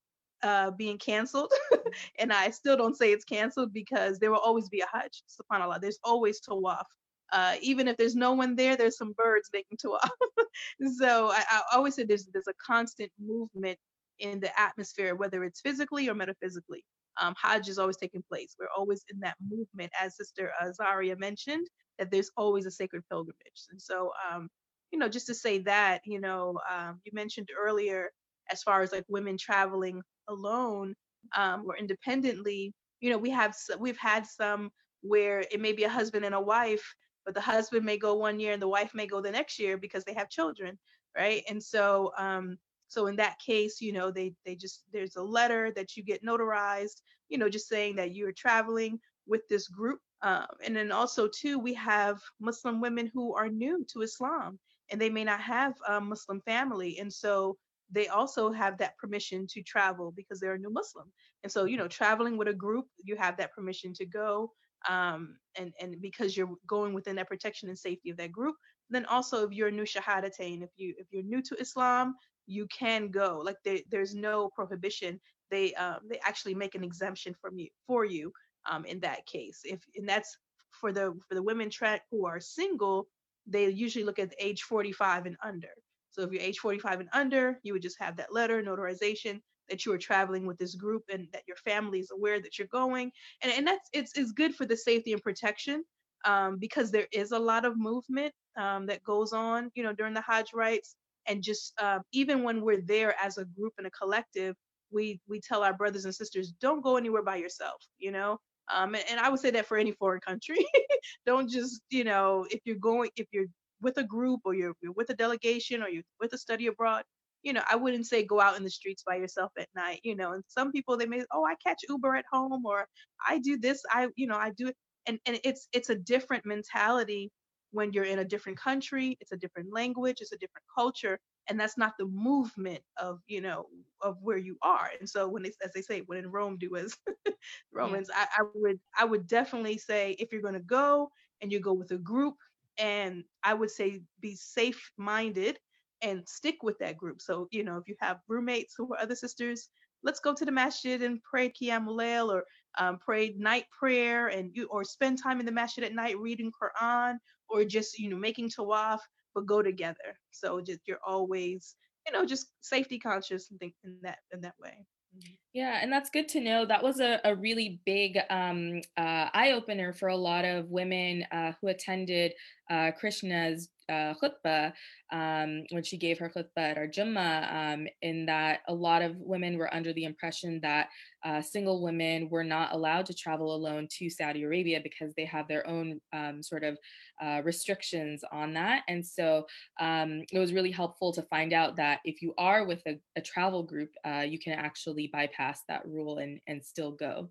uh, being canceled. and I still don't say it's canceled because there will always be a Hajj, subhanAllah. There's always tawaf. Uh, even if there's no one there, there's some birds making tawaf. so I, I always say there's there's a constant movement in the atmosphere, whether it's physically or metaphysically. Um, Hajj is always taking place. We're always in that movement, as Sister Azaria mentioned, that there's always a sacred pilgrimage. And so, um, you know, just to say that, you know, um, you mentioned earlier, as far as like women traveling alone um, or independently, you know, we have we've had some where it may be a husband and a wife, but the husband may go one year and the wife may go the next year because they have children, right? And so, um, so in that case, you know, they they just there's a letter that you get notarized, you know, just saying that you're traveling with this group. Um, and then also too, we have Muslim women who are new to Islam and they may not have a Muslim family, and so they also have that permission to travel because they're a new Muslim. And so, you know, traveling with a group, you have that permission to go. Um, and, and because you're going within that protection and safety of that group. Then also if you're a new Shahadatain, if you if you're new to Islam, you can go. Like they, there's no prohibition. They um, they actually make an exemption from you for you um, in that case. If and that's for the for the women track who are single, they usually look at age 45 and under. So if you're age 45 and under, you would just have that letter, notarization that you are traveling with this group and that your family is aware that you're going. And, and that's it's, it's good for the safety and protection um, because there is a lot of movement um, that goes on, you know, during the Hajj rites. And just uh, even when we're there as a group and a collective, we we tell our brothers and sisters, don't go anywhere by yourself, you know. Um, and, and I would say that for any foreign country, don't just, you know, if you're going, if you're with a group or you're, you're with a delegation or you're with a study abroad, you know, I wouldn't say go out in the streets by yourself at night, you know, and some people they may, oh, I catch Uber at home or I do this, I, you know, I do it. And, and it's it's a different mentality when you're in a different country, it's a different language, it's a different culture, and that's not the movement of you know of where you are. And so when it's as they say, when in Rome, do as Romans. Yeah. I, I would I would definitely say if you're going to go and you go with a group, and I would say be safe minded and stick with that group. So, you know, if you have roommates who are other sisters, let's go to the masjid and pray Qiyamul Layl or um, pray night prayer and you or spend time in the masjid at night reading Quran or just, you know, making tawaf, but go together. So just you're always, you know, just safety conscious and think in that in that way. Mm-hmm. Yeah, and that's good to know. That was a, a really big um, uh, eye opener for a lot of women uh, who attended uh, Krishna's uh, khutbah um, when she gave her khutbah at our Jummah, um, in that a lot of women were under the impression that uh, single women were not allowed to travel alone to Saudi Arabia because they have their own um, sort of uh, restrictions on that. And so um, it was really helpful to find out that if you are with a, a travel group, uh, you can actually bypass that rule and, and still go.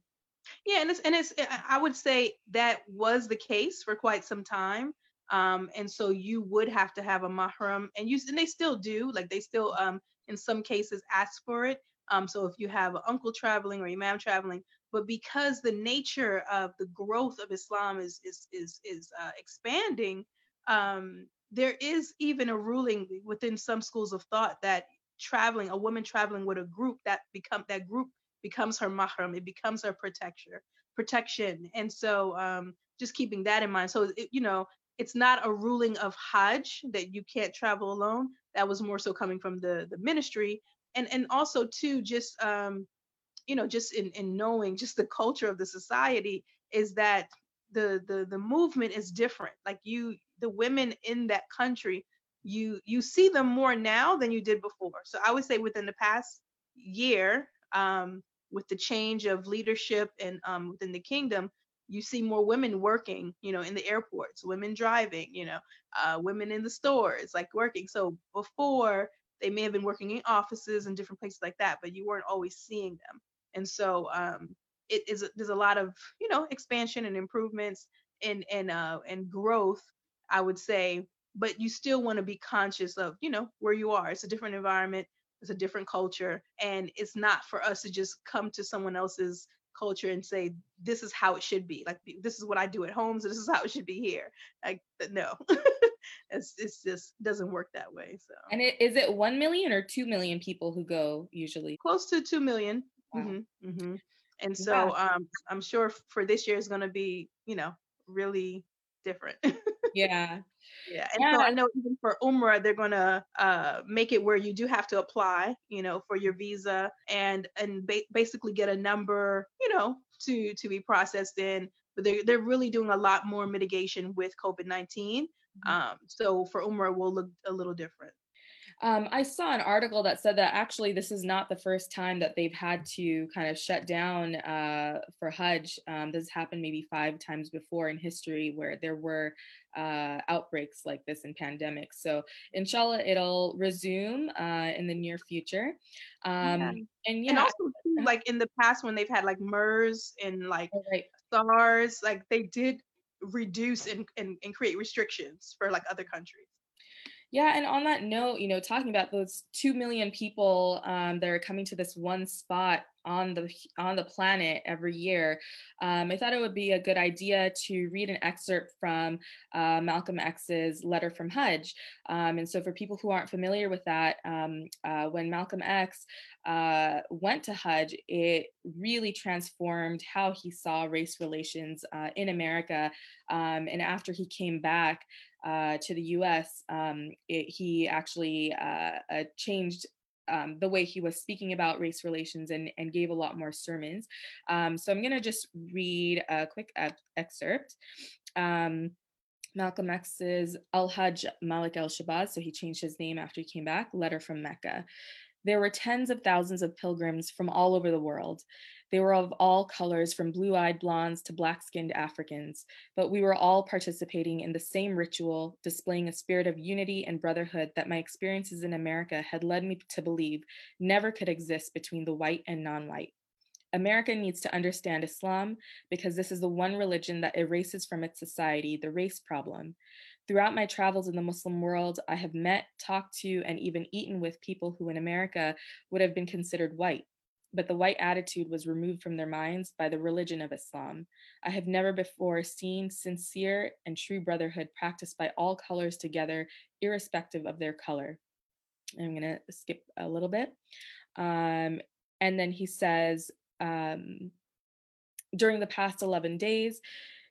Yeah, and it's and it's I would say that was the case for quite some time. Um, and so you would have to have a mahram, and you and they still do, like they still um, in some cases ask for it. Um, so if you have an uncle traveling or imam traveling, but because the nature of the growth of Islam is is is is uh, expanding, um, there is even a ruling within some schools of thought that traveling, a woman traveling with a group, that become that group becomes her mahram, it becomes her protection, protection, and so um, just keeping that in mind. So it, you know, it's not a ruling of Hajj that you can't travel alone. That was more so coming from the the ministry, and and also too just um, you know just in in knowing just the culture of the society is that the the the movement is different. Like you, the women in that country, you you see them more now than you did before. So I would say within the past year, um, with the change of leadership and um, within the kingdom, you see more women working, you know, in the airports, women driving, you know, uh, women in the stores, like working. So before they may have been working in offices and different places like that, but you weren't always seeing them. And so um, it is there's a lot of you know expansion and improvements and and uh, and growth, I would say. But you still want to be conscious of you know where you are. It's a different environment. It's a different culture, and it's not for us to just come to someone else's culture and say this is how it should be like this is what i do at home so this is how it should be here. Like no. It's, it's just doesn't work that way so. And it, is it 1 million or 2 million people who go usually? Close to 2 million. Wow. mm-hmm, mm-hmm. and so um i'm sure for this year is going to be you know really different. Yeah. Yeah, and so I know even for Umrah, they're gonna uh, make it where you do have to apply, you know, for your visa and and ba- basically get a number, you know, to to be processed in. But they're they're really doing a lot more mitigation with COVID 19 Um, so for Umrah, will look a little different. Um, I saw an article that said that actually this is not the first time that they've had to kind of shut down uh, for Hajj. Um, this happened maybe five times before in history where there were uh, outbreaks like this in pandemics. So inshallah, it'll resume uh, in the near future. Um, Yeah. And yeah, And also, too, like in the past, when they've had like MERS and like oh, right. SARS, like they did reduce and, and, and create restrictions for like other countries. Yeah, and on that note, you know, talking about those two million people um, that are coming to this one spot on the on the planet every year, um, I thought it would be a good idea to read an excerpt from uh, Malcolm X's letter from Hajj. Um, and so, for people who aren't familiar with that, um, uh, when Malcolm X uh, went to Hajj, it really transformed how he saw race relations uh, in America. Um, and after he came back uh, to the US, um, it, he actually uh, changed um, the way he was speaking about race relations and, and gave a lot more sermons. Um, so I'm going to just read a quick excerpt. Um, Malcolm X's Al Hajj Malik al Shabazz, so he changed his name after he came back, letter from Mecca. There were tens of thousands of pilgrims from all over the world. They were of all colors, from blue eyed blondes to black skinned Africans, but we were all participating in the same ritual, displaying a spirit of unity and brotherhood that my experiences in America had led me to believe never could exist between the white and non white. America needs to understand Islam because this is the one religion that erases from its society the race problem. Throughout my travels in the Muslim world, I have met, talked to, and even eaten with people who in America would have been considered white. But the white attitude was removed from their minds by the religion of Islam. I have never before seen sincere and true brotherhood practiced by all colors together, irrespective of their color. I'm going to skip a little bit. Um, and then he says, um, during the past 11 days,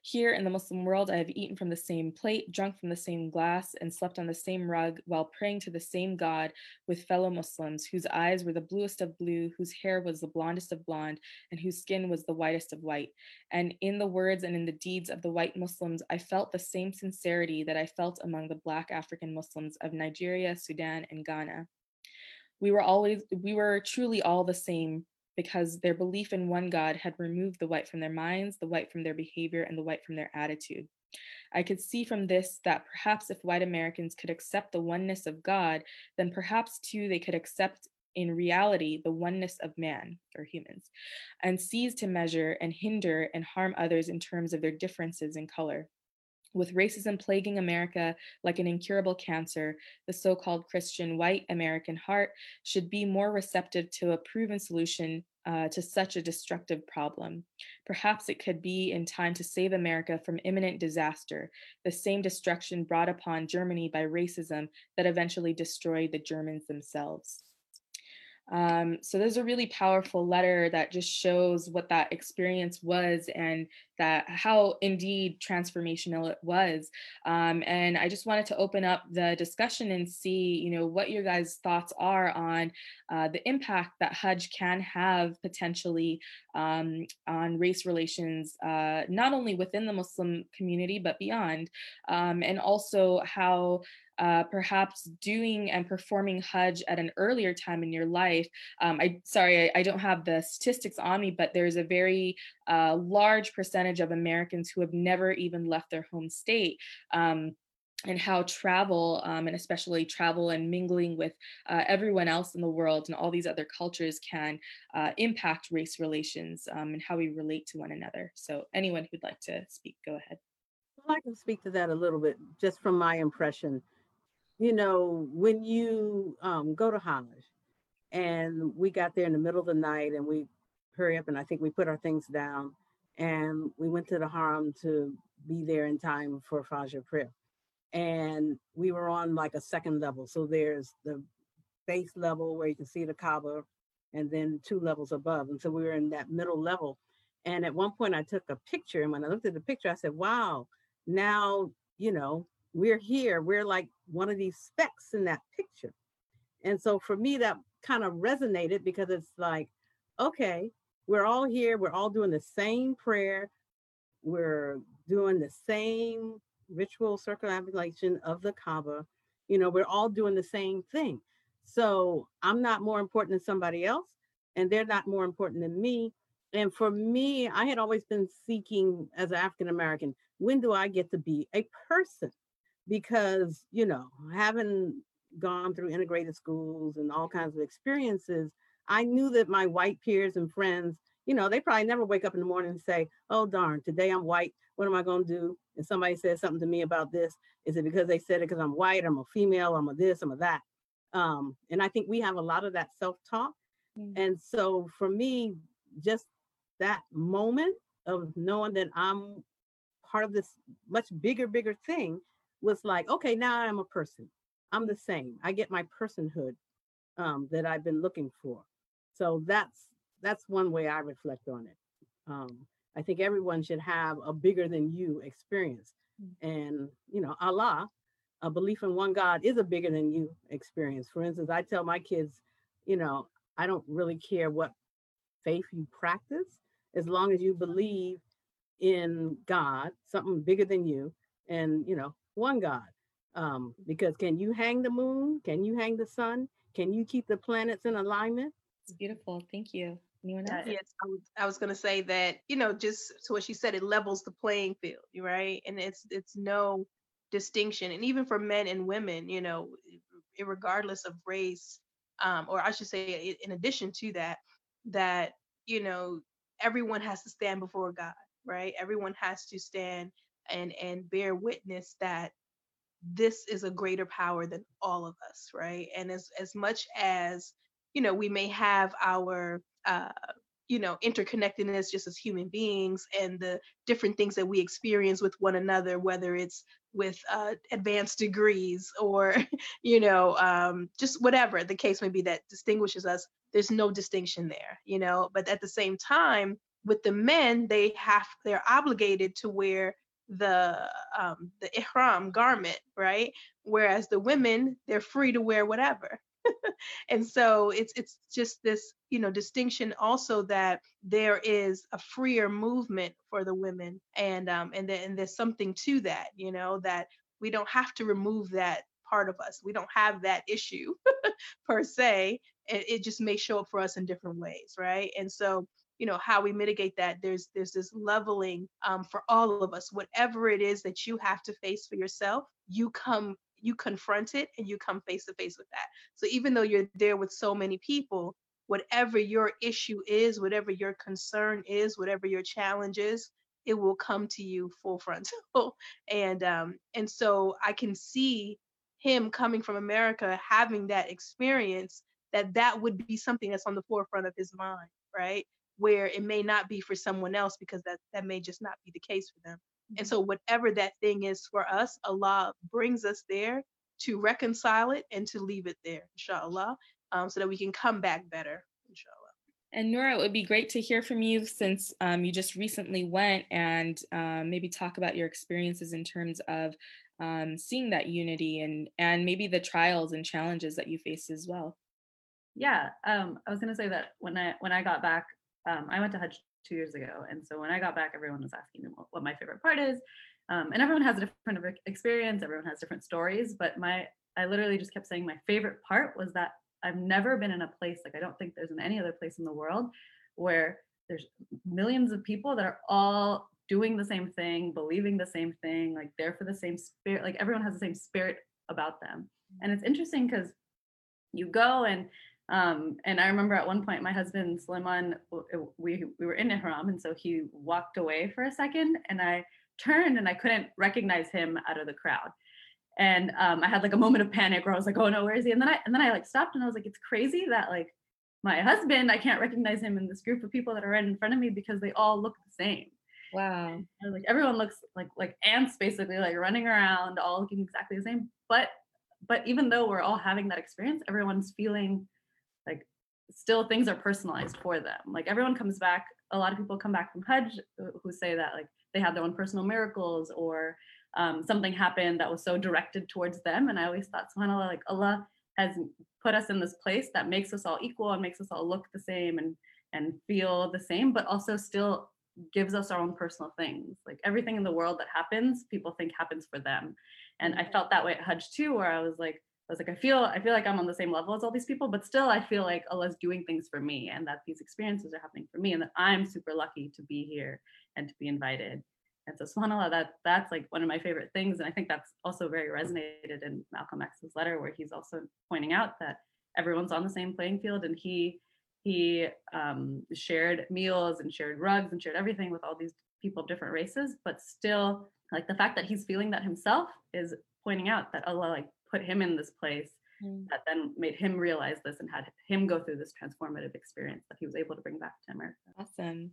here in the Muslim world, I have eaten from the same plate, drunk from the same glass, and slept on the same rug while praying to the same God with fellow Muslims whose eyes were the bluest of blue, whose hair was the blondest of blonde, and whose skin was the whitest of white. And in the words and in the deeds of the white Muslims, I felt the same sincerity that I felt among the Black African Muslims of Nigeria, Sudan, and Ghana. We were always, we were truly all the same because their belief in one God had removed the white from their minds, the white from their behavior, and the white from their attitude. I could see from this that perhaps if white Americans could accept the oneness of God, then perhaps too they could accept in reality the oneness of man or humans and cease to measure and hinder and harm others in terms of their differences in color. With racism plaguing America like an incurable cancer, the so called Christian white American heart should be more receptive to a proven solution uh, to such a destructive problem. Perhaps it could be in time to save America from imminent disaster, the same destruction brought upon Germany by racism that eventually destroyed the Germans themselves. Um, so there's a really powerful letter that just shows what that experience was and that how indeed transformational it was. Um, and I just wanted to open up the discussion and see, you know, what your guys' thoughts are on uh, the impact that Hajj can have potentially um, on race relations, uh, not only within the Muslim community but beyond, um, and also how uh, perhaps doing and performing Hajj at an earlier time in your life. Um, I sorry, I, I, don't have the statistics on me, but there's a very uh, large percentage of Americans who have never even left their home state. Um, and how travel, um, and especially travel and mingling with uh, everyone else in the world and all these other cultures, can uh, impact race relations um, and how we relate to one another. So, anyone who'd like to speak, go ahead. Well, I can speak to that a little bit, just from my impression you know, when you um, go to Hajj, and we got there in the middle of the night and we hurry up and I think we put our things down and we went to the Haram to be there in time for Fajr prayer. And we were on like a second level. So there's the base level where you can see the Kaaba and then two levels above. And so we were in that middle level. And at one point I took a picture and when I looked at the picture, I said, wow, now you know, we're here. We're like one of these specks in that picture. And so for me, that kind of resonated because it's like, okay, we're all here. We're all doing the same prayer. We're doing the same ritual circumambulation of the Kaaba. You know, we're all doing the same thing. So I'm not more important than somebody else, and they're not more important than me. And for me, I had always been seeking as an African American, when do I get to be a person? Because, you know, having gone through integrated schools and all kinds of experiences, I knew that my white peers and friends, you know, they probably never wake up in the morning and say, oh, darn, today I'm white. What am I going to do? And somebody says something to me about this. Is it because they said it because I'm white, I'm a female, I'm a this, I'm a that? Um, and I think we have a lot of that self talk. Mm-hmm. And so for me, just that moment of knowing that I'm part of this much bigger, bigger thing was like, okay, now I'm a person. I'm the same. I get my personhood um, that I've been looking for. So that's that's one way I reflect on it. Um, I think everyone should have a bigger than you experience. Mm. And you know, Allah, a belief in one God is a bigger than you experience. For instance, I tell my kids, you know, I don't really care what faith you practice, as long as you believe in God, something bigger than you, and you know, one God. Um, because can you hang the moon? Can you hang the sun? Can you keep the planets in alignment? It's beautiful. Thank you. Anyone else? Yes, I was, I was going to say that you know, just to what she said, it levels the playing field, right? And it's it's no distinction, and even for men and women, you know, regardless of race, um, or I should say, in addition to that, that you know, everyone has to stand before God, right? Everyone has to stand and and bear witness that this is a greater power than all of us, right? And as as much as you know, we may have our uh, you know interconnectedness just as human beings and the different things that we experience with one another whether it's with uh, advanced degrees or you know um, just whatever the case may be that distinguishes us there's no distinction there you know but at the same time with the men they have they're obligated to wear the um, the ihram garment right? Whereas the women they're free to wear whatever. And so it's it's just this you know distinction also that there is a freer movement for the women and um and then and there's something to that you know that we don't have to remove that part of us. We don't have that issue per se. It, it just may show up for us in different ways right? And so you know how we mitigate that there's there's this leveling um, for all of us whatever it is that you have to face for yourself you come you confront it and you come face to face with that. So even though you're there with so many people, whatever your issue is, whatever your concern is, whatever your challenge is, it will come to you full frontal. and um, and so I can see him coming from America having that experience that that would be something that's on the forefront of his mind, right? Where it may not be for someone else because that that may just not be the case for them. And so, whatever that thing is for us, Allah brings us there to reconcile it and to leave it there, inshallah, um, so that we can come back better, inshallah. And Nora, it would be great to hear from you since um, you just recently went and um, maybe talk about your experiences in terms of um, seeing that unity and and maybe the trials and challenges that you faced as well. Yeah, um, I was going to say that when I when I got back, um, I went to Hajj two years ago. And so when I got back, everyone was asking me what my favorite part is. Um, and everyone has a different experience, everyone has different stories. But my, I literally just kept saying my favorite part was that I've never been in a place like I don't think there's in any other place in the world where there's millions of people that are all doing the same thing, believing the same thing, like they're for the same spirit, like everyone has the same spirit about them. And it's interesting because you go and um, and I remember at one point, my husband Suleiman, we we were in Ihram, and so he walked away for a second, and I turned and I couldn't recognize him out of the crowd, and um, I had like a moment of panic where I was like, "Oh no, where is he?" And then I and then I like stopped and I was like, "It's crazy that like my husband, I can't recognize him in this group of people that are right in front of me because they all look the same." Wow. like everyone looks like like ants basically like running around all looking exactly the same but but even though we're all having that experience everyone's feeling still things are personalized for them like everyone comes back a lot of people come back from hajj who say that like they have their own personal miracles or um, something happened that was so directed towards them. And I always thought, subhanAllah, like Allah has put us in this place that makes us all equal and makes us all look the same and and feel the same, but also still gives us our own personal things. Like everything in the world that happens, people think happens for them. And I felt that way at Hajj too, where I was like, was like, I feel, I feel like I'm on the same level as all these people, but still I feel like Allah's doing things for me and that these experiences are happening for me and that I'm super lucky to be here and to be invited. And so subhanAllah, that that's like one of my favorite things. And I think that's also very resonated in Malcolm X's letter, where he's also pointing out that everyone's on the same playing field and he he um, shared meals and shared rugs and shared everything with all these people of different races, but still like the fact that he's feeling that himself is pointing out that Allah like put him in this place mm. that then made him realize this and had him go through this transformative experience that he was able to bring back to America. Awesome.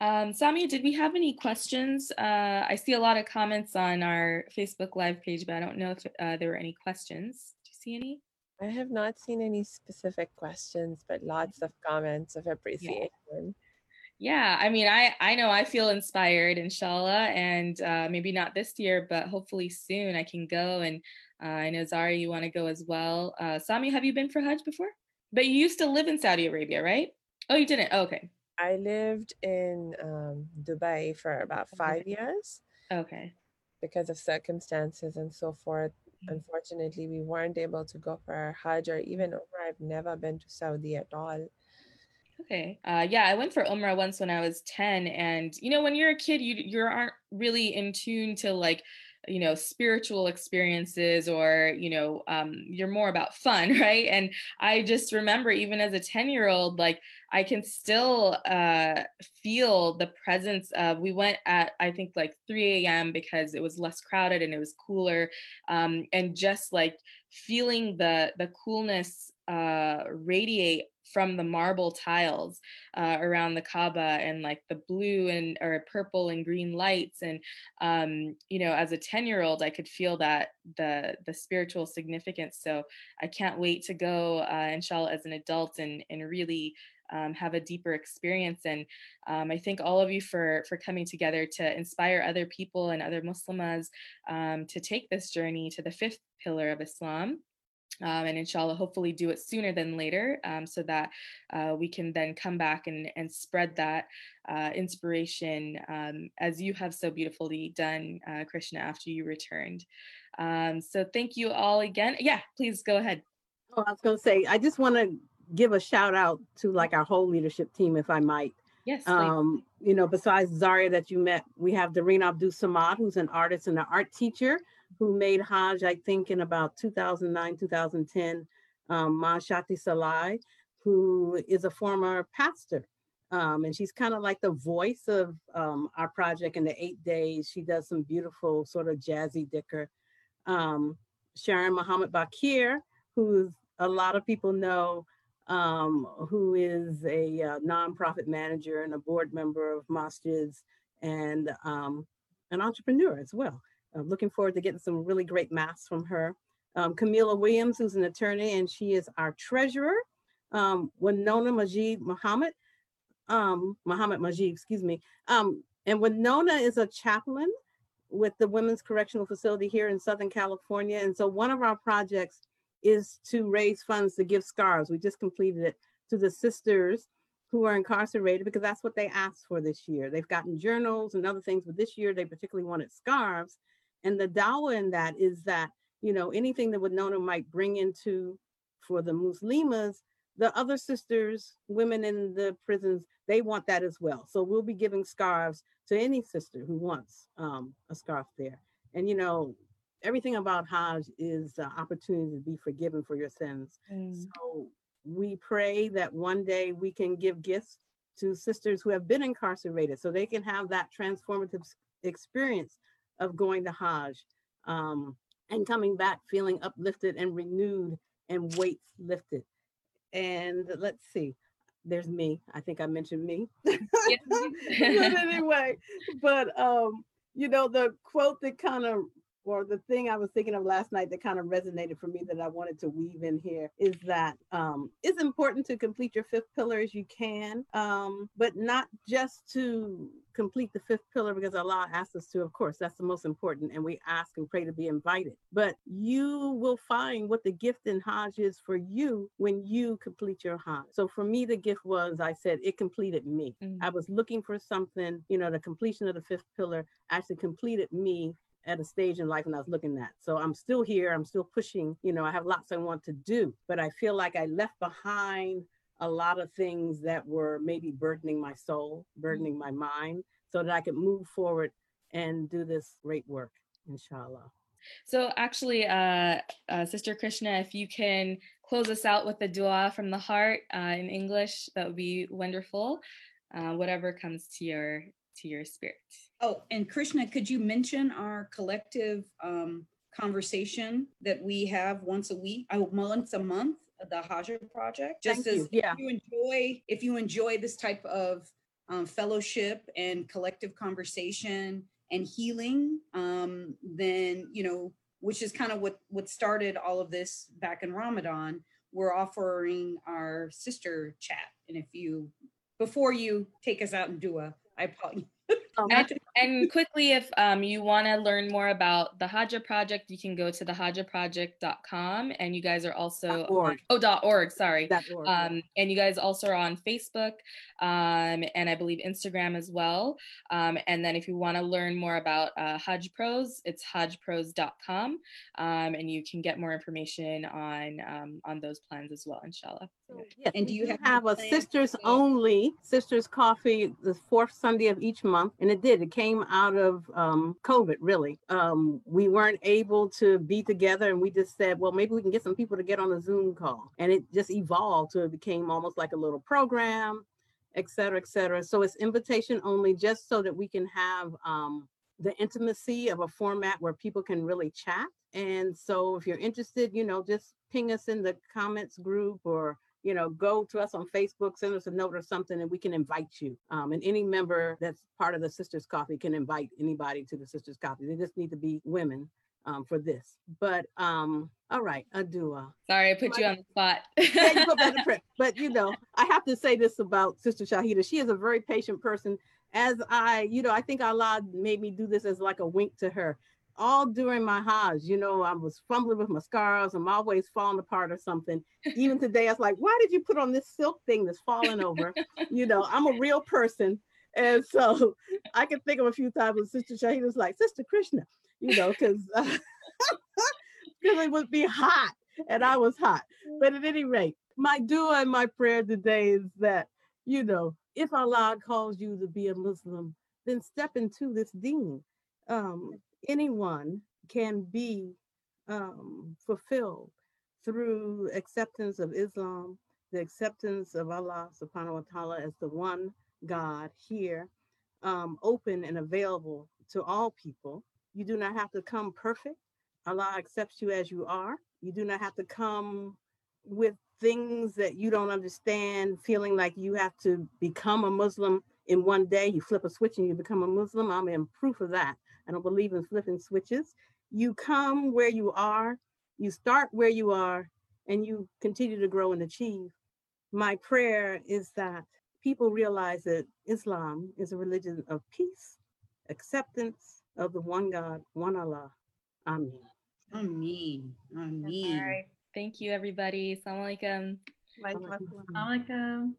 Um, Samia, did we have any questions? Uh, I see a lot of comments on our Facebook Live page, but I don't know if uh, there were any questions. Do you see any? I have not seen any specific questions, but lots of comments of appreciation. Yeah. Yeah, I mean, I I know I feel inspired, inshallah, and uh, maybe not this year, but hopefully soon I can go. And uh, I know Zara, you want to go as well. Uh, Sami, have you been for Hajj before? But you used to live in Saudi Arabia, right? Oh, you didn't. Oh, okay. I lived in um, Dubai for about five years. Okay. Because of circumstances and so forth, mm. unfortunately, we weren't able to go for Hajj or even Umrah. I've never been to Saudi at all. Okay. Uh, yeah, I went for Umrah once when I was 10. And, you know, when you're a kid, you, you aren't really in tune to like, you know spiritual experiences or you know um, you're more about fun right? And i just remember even as a 10 year old like i can still uh, feel the presence of we went at i think like 3 a.m because it was less crowded and it was cooler um, and just like feeling the the coolness uh, radiate from the marble tiles uh, around the Kaaba and like the blue and or purple and green lights. And um, you know, as a 10 year old, I could feel that the the spiritual significance. So I can't wait to go, uh, inshallah, as an adult and and really um, have a deeper experience. And um, I thank all of you for for coming together to inspire other people and other Muslims um, to take this journey to the fifth pillar of Islam um, and inshallah hopefully do it sooner than later um, so that uh, we can then come back and, and spread that uh, inspiration um, as you have so beautifully done uh, krishna after you returned. Um, so thank you all again. Yeah please go ahead. Oh, i was going to say i just want to give a shout out to like our whole leadership team if i might. Yes. Um, you know, besides Zaria that you met, we have Doreen Abdul Samad, who's an artist and an art teacher who made Hajj, I think, in about 2009, 2010, um, Shati Salai, who is a former pastor. Um, and she's kind of like the voice of um, our project in the eight days. She does some beautiful sort of jazzy dhikr. Um, Sharon Muhammad Bakir, who a lot of people know, um, who is a uh, nonprofit manager and a board member of Masjids and um, an entrepreneur as well. Uh, looking forward to getting some really great maths from her. Um, Camila Williams, who's an attorney, and she is our treasurer. Um, Winona Majid Muhammad, um, Muhammad Majid, excuse me. Um, and Winona is a chaplain with the Women's Correctional Facility here in Southern California. And so one of our projects is to raise funds to give scarves. We just completed it to the sisters who are incarcerated because that's what they asked for this year. They've gotten journals and other things, but this year they particularly wanted scarves. And the dawah in that is that, you know, anything that Winona might bring into for the Muslimas, the other sisters, women in the prisons, they want that as well. So we'll be giving scarves to any sister who wants um, a scarf there. And, you know, everything about Hajj is the opportunity to be forgiven for your sins. Mm. So we pray that one day we can give gifts to sisters who have been incarcerated so they can have that transformative experience of going to Hajj um, and coming back feeling uplifted and renewed and weights lifted. And let's see, there's me. I think I mentioned me. but anyway, but um, you know, the quote that kind of or the thing I was thinking of last night that kind of resonated for me that I wanted to weave in here is that um, it's important to complete your fifth pillar as you can, um, but not just to complete the fifth pillar because Allah asked us to. Of course, that's the most important, and we ask and pray to be invited. But you will find what the gift in Hajj is for you when you complete your Hajj. So for me, the gift was I said it completed me. Mm. I was looking for something, you know, the completion of the fifth pillar actually completed me at a stage in life and I was looking at. So I'm still here. I'm still pushing. You know, I have lots I want to do, but I feel like I left behind a lot of things that were maybe burdening my soul, burdening my mind, so that I could move forward and do this great work, inshallah. So actually, uh, uh, Sister Krishna, if you can close us out with a dua from the heart uh, in English, that would be wonderful. Uh, whatever comes to your to your spirit. Oh, and Krishna, could you mention our collective um, conversation that we have once a week, uh, once a month, the Hajjah Project? Just Thank you. as Yeah. if you enjoy, if you enjoy this type of um, fellowship and collective conversation and healing, um, then you know, which is kind of what what started all of this back in Ramadan. We're offering our sister chat, and if you before you take us out and do a, I apologize. Um, And, and quickly, if um, you want to learn more about the Hajjah Project, you can go to thehajjahproject.com. And you guys are also Dot org. oh dot org. Sorry. that org. Um, and you guys also are on Facebook um, and I believe Instagram as well. Um, and then if you want to learn more about uh, Hajj Pros, it's hajjpros.com. Um, and you can get more information on um, on those plans as well, inshallah. So, yes, And do you have have a sisters only sisters coffee the fourth Sunday of each month, and it did. It came out of um, COVID. Really, um, we weren't able to be together, and we just said, well, maybe we can get some people to get on a Zoom call, and it just evolved to it became almost like a little program, et cetera, et cetera. So it's invitation only, just so that we can have um, the intimacy of a format where people can really chat. And so if you're interested, you know, just ping us in the comments group or you know, go to us on Facebook, send us a note or something, and we can invite you. Um, and any member that's part of the Sisters Coffee can invite anybody to the Sisters Coffee. They just need to be women um, for this. But um, all right, a dua. Sorry, I put you on the spot. Yeah, you put that print. But you know, I have to say this about Sister Shahida. She is a very patient person. As I, you know, I think Allah made me do this as like a wink to her. All during my Hajj, you know, I was fumbling with my mascaras. I'm always falling apart or something. Even today, I was like, why did you put on this silk thing that's falling over? you know, I'm a real person. And so I can think of a few times when Sister Shahida was like, Sister Krishna, you know, because because it would be hot and I was hot. But at any rate, my dua and my prayer today is that, you know, if Allah calls you to be a Muslim, then step into this deen. Um, anyone can be um, fulfilled through acceptance of Islam, the acceptance of Allah subhanahu wa ta'ala as the one God here, um, open and available to all people. You do not have to come perfect. Allah accepts you as you are. You do not have to come with things that you don't understand, feeling like you have to become a Muslim in one day. You flip a switch and you become a Muslim. I'm in proof of that. I don't believe in flipping switches. You come where you are, you start where you are, and you continue to grow and achieve. My prayer is that people realize that Islam is a religion of peace, acceptance of the one God, one Allah. Amen. Amen. All Amen. right. Thank you, everybody. Assalamu alaikum. Like, Alaikum Assalamualaikum.